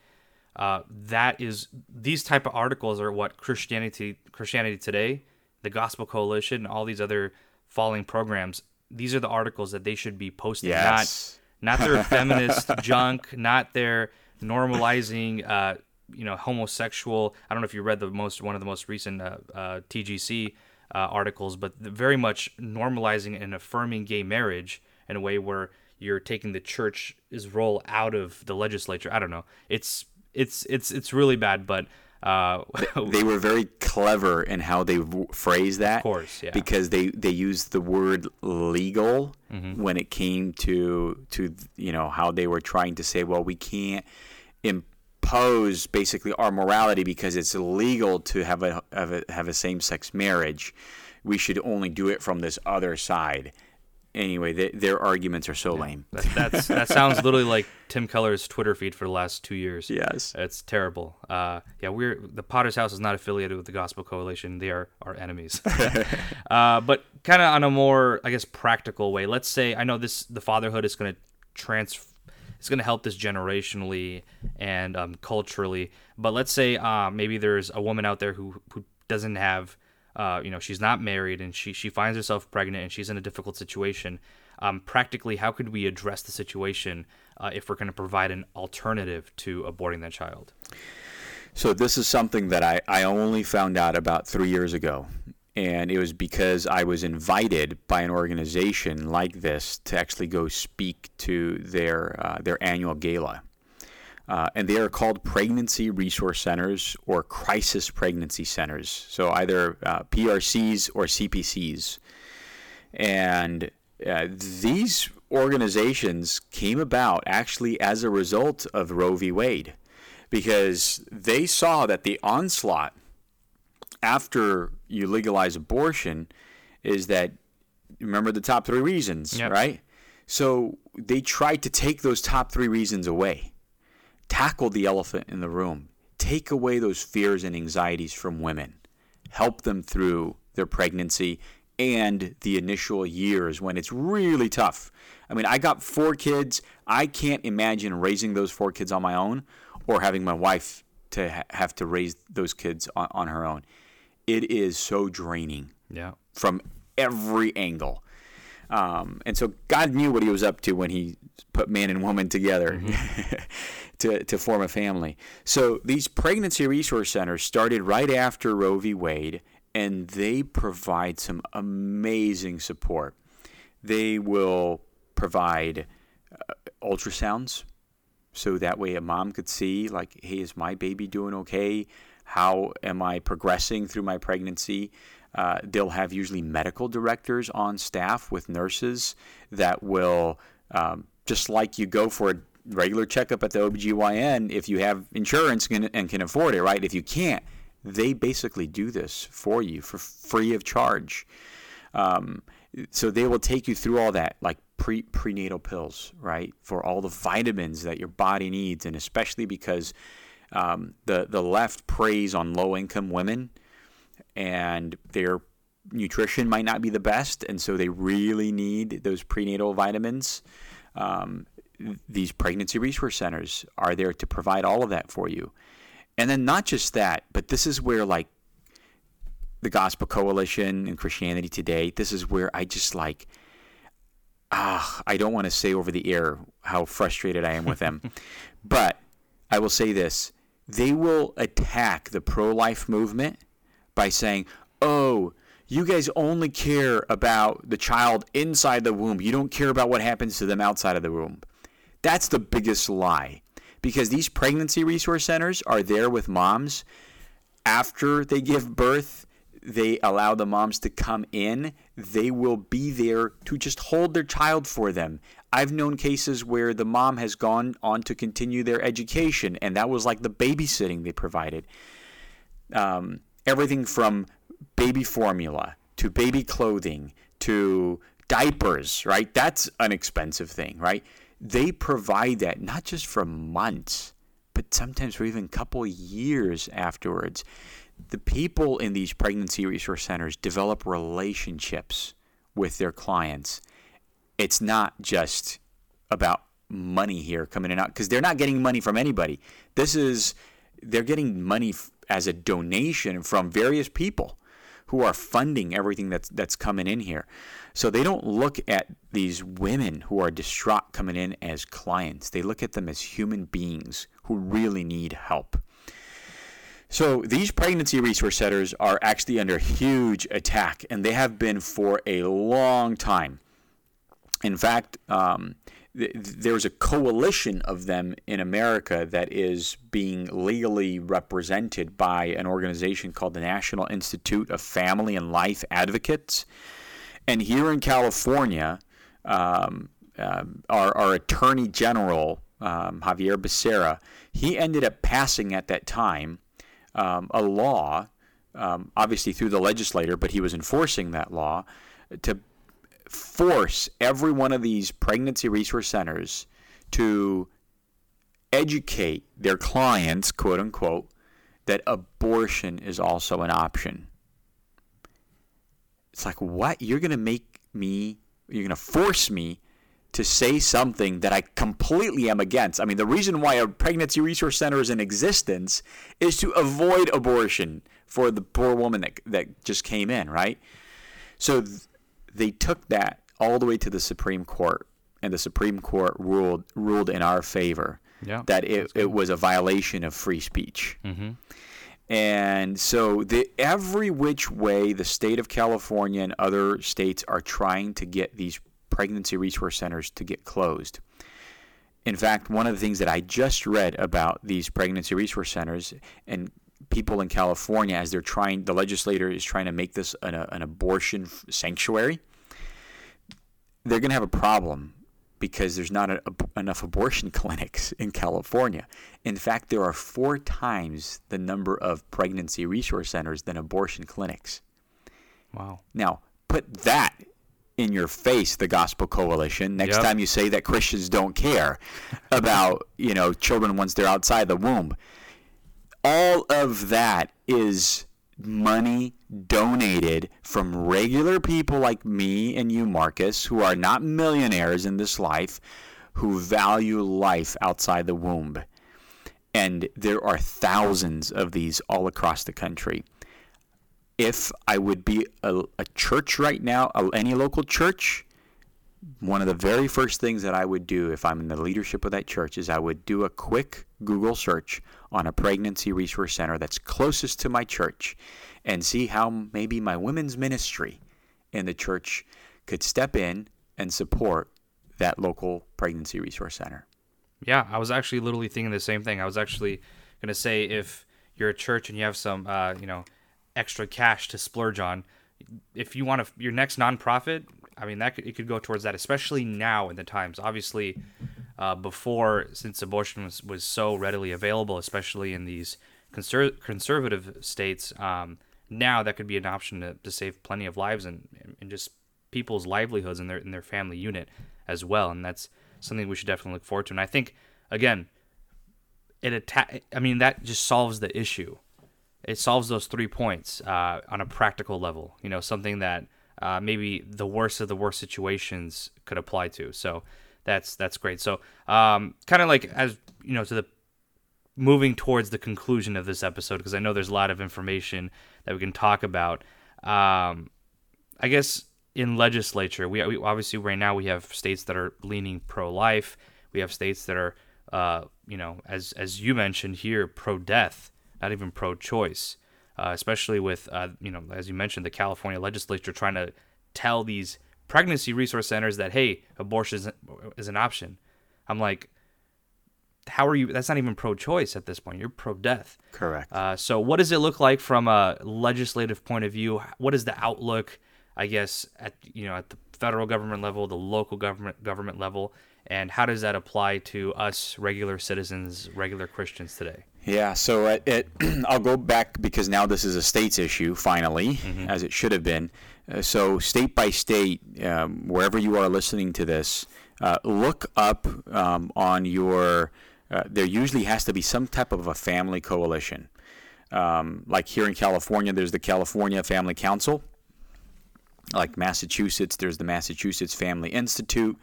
uh, that is these type of articles are what Christianity Christianity Today, the Gospel Coalition, and all these other falling programs. These are the articles that they should be posting, yes. Not their feminist junk, not their normalizing. Uh, you know, homosexual. I don't know if you read the most one of the most recent uh, uh TGC uh, articles, but very much normalizing and affirming gay marriage in a way where you're taking the church's role out of the legislature. I don't know. It's it's it's it's really bad, but uh, they were very clever in how they phrased that. Of course, yeah. Because they, they used the word legal mm-hmm. when it came to to you know how they were trying to say, well, we can't impose basically our morality because it's illegal to have a have a, have a same sex marriage. We should only do it from this other side anyway, they, their arguments are so yeah. lame. That, that sounds literally like Tim Keller's Twitter feed for the last two years. Yes, it's terrible. Uh, yeah, we're the Podder's House is not affiliated with the Gospel Coalition. They are our enemies. uh, but kind of on a more, I guess, practical way. Let's say I know this the fatherhood is going to trans. It's going to help this generationally and um, culturally. But let's say uh, maybe there's a woman out there who who doesn't have uh, you know, she's not married and she, she finds herself pregnant and she's in a difficult situation. Um, practically, how could we address the situation uh, if we're going to provide an alternative to aborting that child? So, this is something that I, I only found out about three years ago. And it was because I was invited by an organization like this to actually go speak to their, uh, their annual gala. Uh, and they are called pregnancy resource centers or crisis pregnancy centers. So either uh, PRCs or CPCs. And uh, these organizations came about actually as a result of Roe v. Wade because they saw that the onslaught after you legalize abortion is that remember the top three reasons, Yep. right? So they tried to take those top three reasons away, tackle the elephant in the room, take away those fears and anxieties from women, help them through their pregnancy and the initial years when it's really tough. I mean, I got four kids. I can't imagine raising those four kids on my own or having my wife to ha- have to raise those kids on, on her own. It is so draining Yeah. from every angle. Um, and so God knew what he was up to when he put man and woman together to, to form a family. So these pregnancy resource centers started right after Roe v. Wade, and they provide some amazing support. They will provide uh, ultrasounds so that way a mom could see like hey is my baby doing okay how am i progressing through my pregnancy uh, they'll have usually medical directors on staff with nurses that will um, just like you go for a regular checkup at the OBGYN if you have insurance and and can afford it right? If you can't they basically do this for you for free of charge. Um, so they will take you through all that, like pre prenatal pills, right, for all the vitamins that your body needs, and especially because um, the the left preys on low income women, and their nutrition might not be the best, and so they really need those prenatal vitamins. Um, these pregnancy resource centers are there to provide all of that for you, and then not just that, but this is where like the Gospel Coalition and Christianity Today. This is where I just like, ah, I don't want to say over the air how frustrated I am with them. but I will say this they will attack the pro life movement by saying, oh, you guys only care about the child inside the womb. You don't care about what happens to them outside of the womb. That's the biggest lie. Because these pregnancy resource centers are there with moms after they give birth they allow the moms to come in, they will be there to just hold their child for them. I've known cases where the mom has gone on to continue their education, and that was like the babysitting they provided. Um, everything from baby formula to baby clothing to diapers, right? That's an expensive thing, right? They provide that not just for months, but sometimes for even a couple years afterwards the people in these pregnancy resource centers develop relationships with their clients. It's not just about money here coming in and out because they're not getting money from anybody. This is they're getting money f- as a donation from various people who are funding everything that's that's coming in here. So they don't look at these women who are distraught coming in as clients. They look at them as human beings who really need help. So these pregnancy resource centers are actually under huge attack, and they have been for a long time. In fact, um, th- there's a coalition of them in America that is being legally represented by an organization called the National Institute of Family and Life Advocates. And here in California, um, um, our, our Attorney General, um, Xavier Becerra, he ended up passing at that time um, a law, um, obviously through the legislator, but he was enforcing that law to force every one of these pregnancy resource centers to educate their clients, quote unquote, that abortion is also an option. It's like, what? You're going to make me, you're going to force me to say something that I completely am against. I mean, the reason why a pregnancy resource center is in existence is to avoid abortion for the poor woman that, that just came in, right? So th- they took that all the way to the Supreme Court, and the Supreme Court ruled ruled in our favor Yeah, that it, it was a violation of free speech. Mm-hmm. And so the every which way the state of California and other states are trying to get these pregnancy resource centers to get closed. In fact, one of the things that I just read about these pregnancy resource centers and people in California as they're trying the legislator is trying to make this an, an abortion sanctuary they're going to have a problem because there's not a, a, enough abortion clinics in California. In fact, there are four times the number of pregnancy resource centers than abortion clinics. Wow. Now, put that in your face, the Gospel Coalition, next Yep. time you say that Christians don't care about, you know, children once they're outside the womb. All of that is money donated from regular people like me and you, Marcus, who are not millionaires in this life, who value life outside the womb. And there are thousands of these all across the country. If I would be a, a church right now, any local church, one of the very first things that I would do if I'm in the leadership of that church is I would do a quick Google search on a pregnancy resource center that's closest to my church and see how maybe my women's ministry in the church could step in and support that local pregnancy resource center. Yeah, I was actually literally thinking the same thing. I was actually gonna say if you're a church and you have some, uh, you know, extra cash to splurge on, if you want to your next nonprofit, I mean that could, it could go towards that, especially now in the times. Obviously, uh, before since abortion was, was so readily available, especially in these conser- conservative states, um, now that could be an option to, to save plenty of lives and, and just people's livelihoods and their in their family unit as well. And that's something we should definitely look forward to. And I think again, it atta- I mean that just solves the issue. It solves those three points uh, on a practical level. You know, something that uh, maybe the worst of the worst situations could apply to. So that's that's great. So um, kind of like as you know to the moving towards the conclusion of this episode because I know there's a lot of information that we can talk about. Um, I guess in legislature, we, we obviously right now we have states that are leaning pro-life. We have states that are, uh, you know, as as you mentioned here, pro-death, not even pro-choice. Uh, especially with, uh, you know, as you mentioned, the California legislature trying to tell these pregnancy resource centers that hey, abortion is, is an option. I'm like, how are you? That's not even pro-choice at this point. You're pro-death. Correct. Uh, so, what does it look like from a legislative point of view? What is the outlook, I guess, at you know at the federal government level, the local government government level, and how does that apply to us regular citizens, regular Christians today? Yeah, so it, it, I'll go back because now this is a state's issue, finally, as it should have been. Uh, so, state by state, um, wherever you are listening to this, uh, look up um, on your. Uh, there usually has to be some type of a family coalition. Um, like here in California, there's the California Family Council. Like Massachusetts, there's the Massachusetts Family Institute.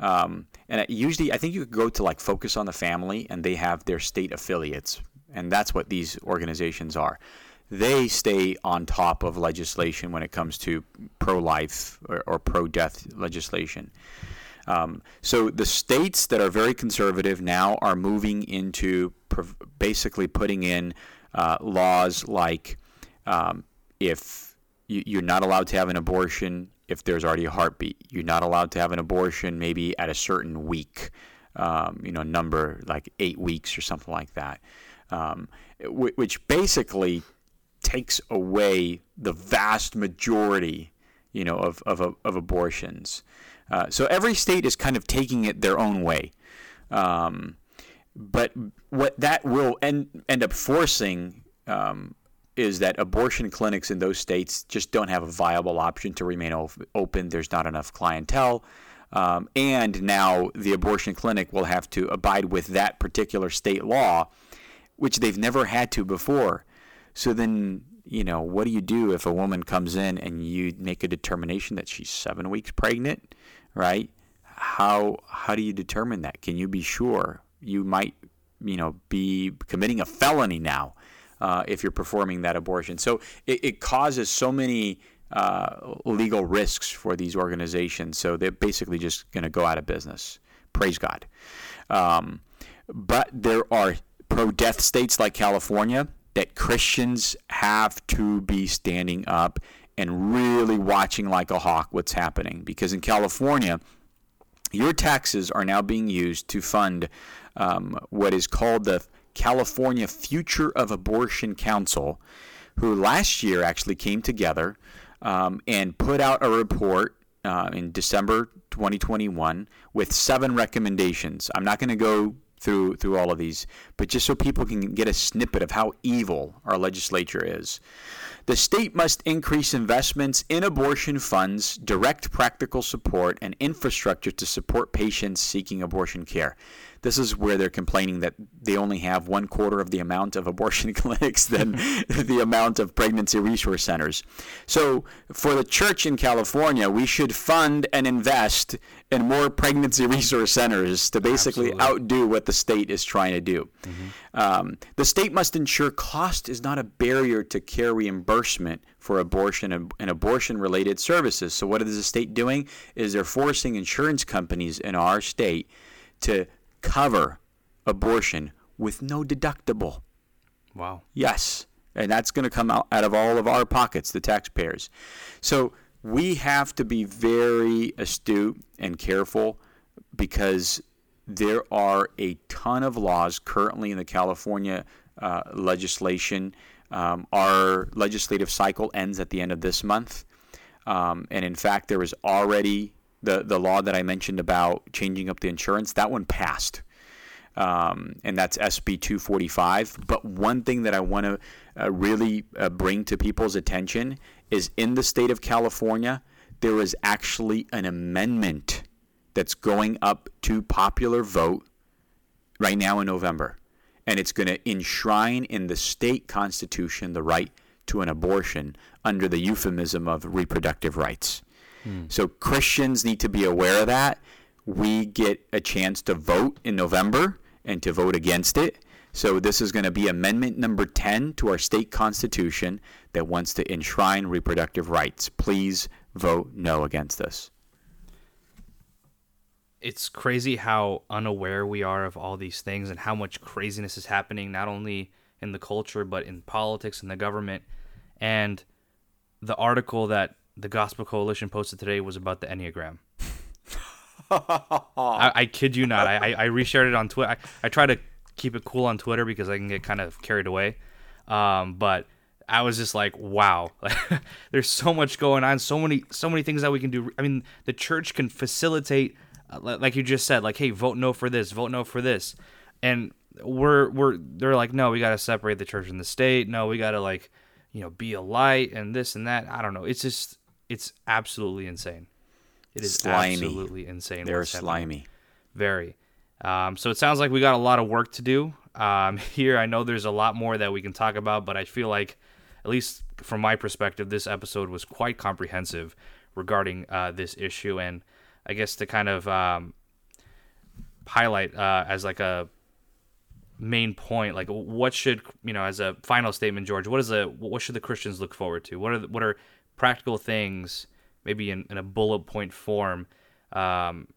Um, and usually, I think you could go to like Focus on the Family, and they have their state affiliates, and that's what these organizations are. They stay on top of legislation when it comes to pro-life or, or pro-death legislation. Um, so the states that are very conservative now are moving into basically putting in uh, laws like um, if you, you're not allowed to have an abortion if there's already a heartbeat. You're not allowed to have an abortion maybe at a certain week, um, you know, number like eight weeks or something like that, um, which basically takes away the vast majority, you know, of, of, of abortions. Uh, so every state is kind of taking it their own way. Um, but what that will end, end up forcing um, is that abortion clinics in those states just don't have a viable option to remain open. There's not enough clientele. Um, and now the abortion clinic will have to abide with that particular state law, which they've never had to before. So then, you know, what do you do if a woman comes in and you make a determination that she's seven weeks pregnant, right? How how do you determine that? Can you be sure? You might, you know, be committing a felony now uh, if you're performing that abortion. So it, it causes so many uh, legal risks for these organizations. So they're basically just going to go out of business. Praise God. Um, but there are pro-death states like California that Christians have to be standing up and really watching like a hawk what's happening. Because in California, your taxes are now being used to fund um, what is called the California Future of Abortion Council, who last year actually came together um, and put out a report uh, in December 2021 with seven recommendations. I'm not going to go through through all of these, but just so people can get a snippet of how evil our legislature is. The state must increase investments in abortion funds, direct practical support, and infrastructure to support patients seeking abortion care. This is where they're complaining that they only have one quarter of the amount of abortion clinics than the amount of pregnancy resource centers. So, for the church in California, we should fund and invest in more pregnancy resource centers to basically Absolutely. outdo what the state is trying to do. Mm-hmm. Um, the state must ensure cost is not a barrier to care reimbursement for abortion and, and abortion related services. So, what is the state doing? Is they're forcing insurance companies in our state to cover abortion with no deductible. Wow. Yes. And that's going to come out, out of all of our pockets, the taxpayers. So we have to be very astute and careful because there are a ton of laws currently in the California uh, legislation. Um, our legislative cycle ends at the end of this month. Um, and in fact, there is already the the law that I mentioned about changing up the insurance, that one passed. Um, and that's SB 245. But one thing that I want to uh, really uh, bring to people's attention is in the state of California, there is actually an amendment that's going up to popular vote right now in November. And it's going to enshrine in the state constitution the right to an abortion under the euphemism of reproductive rights. Hmm. So Christians need to be aware of that. We get a chance to vote in November and to vote against it. So this is going to be amendment number 10 to our state constitution that wants to enshrine reproductive rights. Please vote no against this. It's crazy how unaware we are of all these things and how much craziness is happening not only in the culture but in politics and the government. And the article that the Gospel Coalition posted today was about the Enneagram. I, I, kid you not. I, I, reshared it on Twitter. I, I try to keep it cool on Twitter because I can get kind of carried away. Um, but I was just like, wow, there's so much going on, so many, so many things that we can do. I mean, the church can facilitate, uh, like you just said, like, hey, vote no for this, vote no for this, and we're we're they're like, no, we got to separate the church and the state. No, we got to like, you know, be a light and this and that. I don't know. It's just it's absolutely insane. It is slimy. absolutely insane. They're slimy. Very. Um, so it sounds like we got a lot of work to do um, here. I know there's a lot more that we can talk about, but I feel like, at least from my perspective, this episode was quite comprehensive regarding uh, this issue. And I guess to kind of um, highlight uh, as like a main point like what should you know as a final statement george what is a what should the christians look forward to what are the, what are practical things, maybe in, in a bullet point form, um,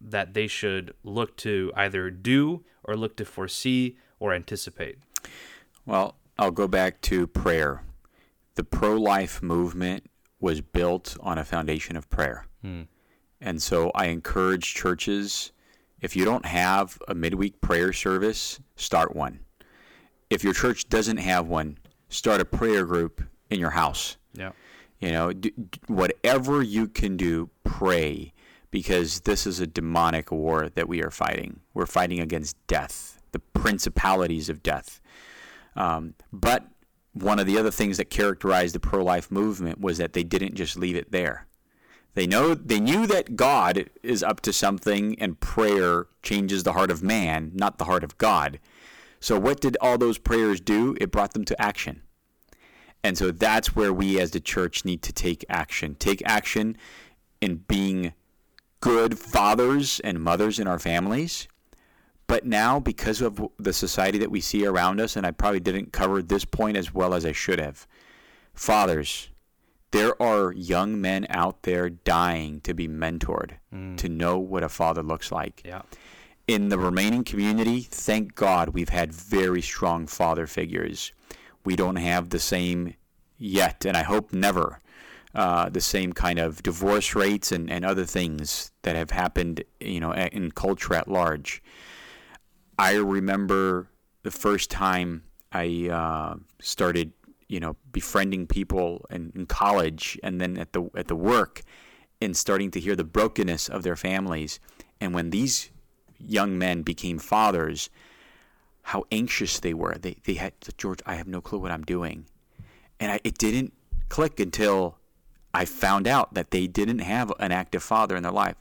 that they should look to either do or look to foresee or anticipate? Well, I'll go back to prayer. The pro life movement was built on a foundation of prayer. Hmm. And so I encourage churches if you don't have a midweek prayer service, start one. If your church doesn't have one, start a prayer group in your house. Yeah. You know, whatever you can do, pray because this is a demonic war that we are fighting. We're fighting against death, the principalities of death. Um, but one of the other things that characterized the pro-life movement was that they didn't just leave it there. They know they knew that God is up to something and prayer changes the heart of man, not the heart of God. So what did all those prayers do? It brought them to action. And so that's where we as the church need to take action. Take action in being good fathers and mothers in our families. But now, because of the society that we see around us, and I probably didn't cover this point as well as I should have, fathers, there are young men out there dying to be mentored, mm. to know what a father looks like. Yeah. In the Romanian community, thank God we've had very strong father figures we don't have the same yet, and I hope never, uh, the same kind of divorce rates and, and other things that have happened, you know, in culture at large. I remember the first time I uh, started, you know, befriending people in, in college and then at the at the work, and starting to hear the brokenness of their families. And when these young men became fathers, how anxious they were. They, they had, George, I have no clue what I'm doing. And I, it didn't click until I found out that they didn't have an active father in their life.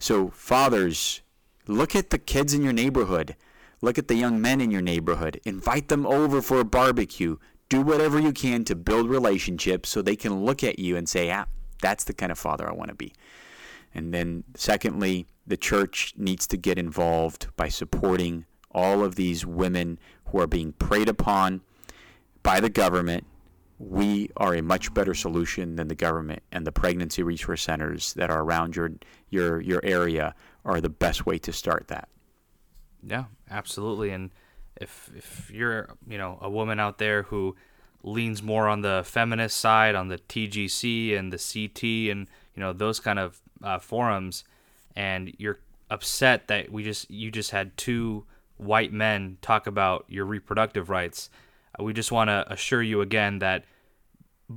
So, fathers, look at the kids in your neighborhood. Look at the young men in your neighborhood. Invite them over for a barbecue. Do whatever you can to build relationships so they can look at you and say, ah, that's the kind of father I want to be. And then, secondly, the church needs to get involved by supporting all of these women who are being preyed upon by the government. We are a much better solution than the government, and the pregnancy resource centers that are around your your your area are the best way to start that. Yeah, absolutely. And if if you're you know a woman out there who leans more on the feminist side, on the TGC and the CT, and you know those kind of uh, forums, and you're upset that we just you just had two white men talk about your reproductive rights, uh, we just want to assure you again that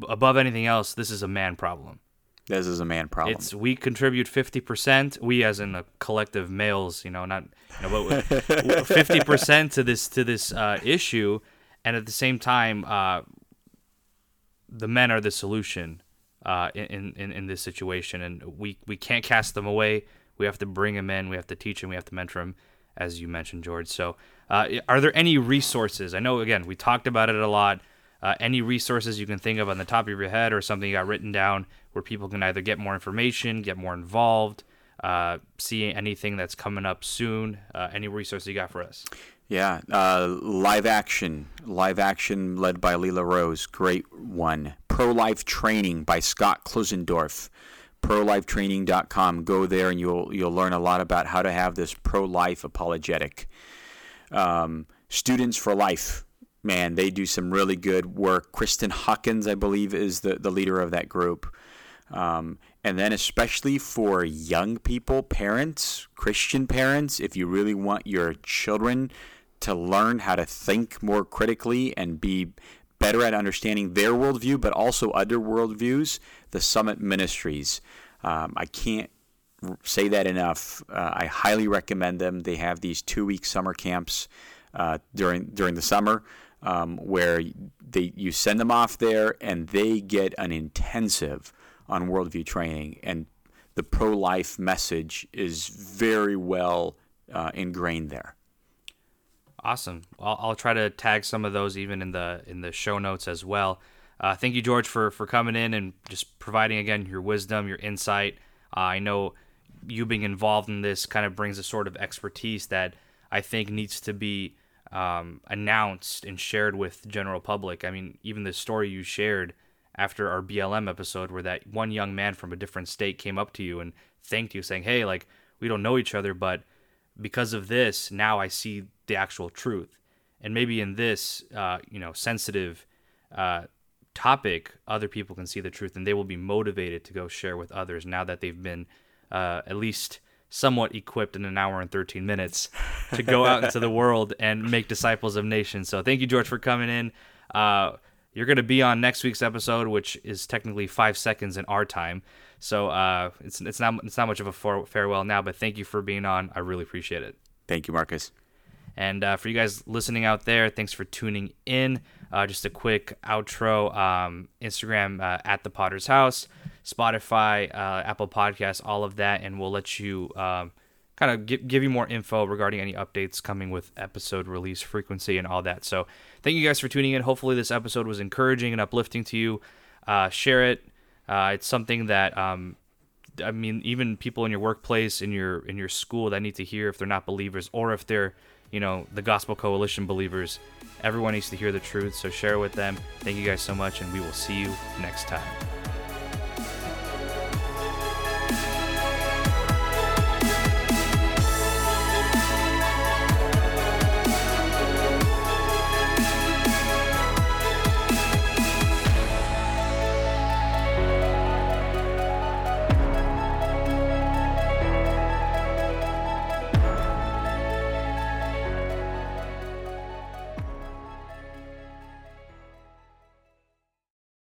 above anything else, this is a man problem. This is a man problem. It's we contribute fifty percent. We, as in a collective males, you know, not you know, fifty percent to this to this uh, issue, and at the same time, uh, the men are the solution uh, in, in in this situation, and we we can't cast them away. We have to bring them in. We have to teach them. We have to mentor them, as you mentioned, George. So, uh, are there any resources? I know again we talked about it a lot. Uh, any resources you can think of on the top of your head, or something you got written down where people can either get more information, get more involved, uh, see anything that's coming up soon. Uh, any resources you got for us? Yeah, uh, live action, live action led by Lila Rose, great one. Pro Life Training by Scott Klusendorf, prolifetraining.com. Go there and you'll you'll learn a lot about how to have this pro life apologetic. Um, Students for Life, man, they do some really good work. Kristan Hawkins, I believe, is the, the leader of that group. Um, and then, especially for young people, parents, Christian parents, if you really want your children to learn how to think more critically and be better at understanding their worldview, but also other worldviews, the Summit Ministries. Um, I can't say that enough. Uh, I highly recommend them. They have these two-week summer camps uh, during during the summer, um, where they you send them off there and they get an intensive on worldview training, and the pro-life message is very well uh, ingrained there. Awesome. I'll, I'll try to tag some of those even in the in the show notes as well. Uh, thank you, George, for for coming in and just providing again your wisdom, your insight. Uh, I know you being involved in this kind of brings a sort of expertise that I think needs to be um, announced and shared with general public. I mean, even the story you shared after our BLM episode, where that one young man from a different state came up to you and thanked you, saying, "Hey, like we don't know each other, but because of this, now I see the actual truth." And maybe in this, uh, you know, sensitive uh, topic, other people can see the truth, and they will be motivated to go share with others now that they've been uh, at least somewhat equipped in an hour and 13 minutes to go out into the world and make disciples of nations. So thank you, George, for coming in. Uh, you're going to be on next week's episode, which is technically five seconds in our time. So uh, it's it's not it's not much of a farewell now, but thank you for being on. I really appreciate it. Thank you, Marcus. And uh, for you guys listening out there, thanks for tuning in. Uh, just a quick outro um, Instagram uh, at the Podder's House, Spotify, uh, Apple Podcasts, all of that. And we'll let you um, kind of give, give you more info regarding any updates coming with episode release frequency and all that. So thank you guys for tuning in. Hopefully, this episode was encouraging and uplifting to you. Uh, share it. Uh, it's something that. Um, I mean, even people in your workplace, in your in your school, that need to hear if they're not believers, or if they're you know, the Gospel Coalition believers. Everyone needs to hear the truth, so share with them. Thank you guys so much, and we will see you next time.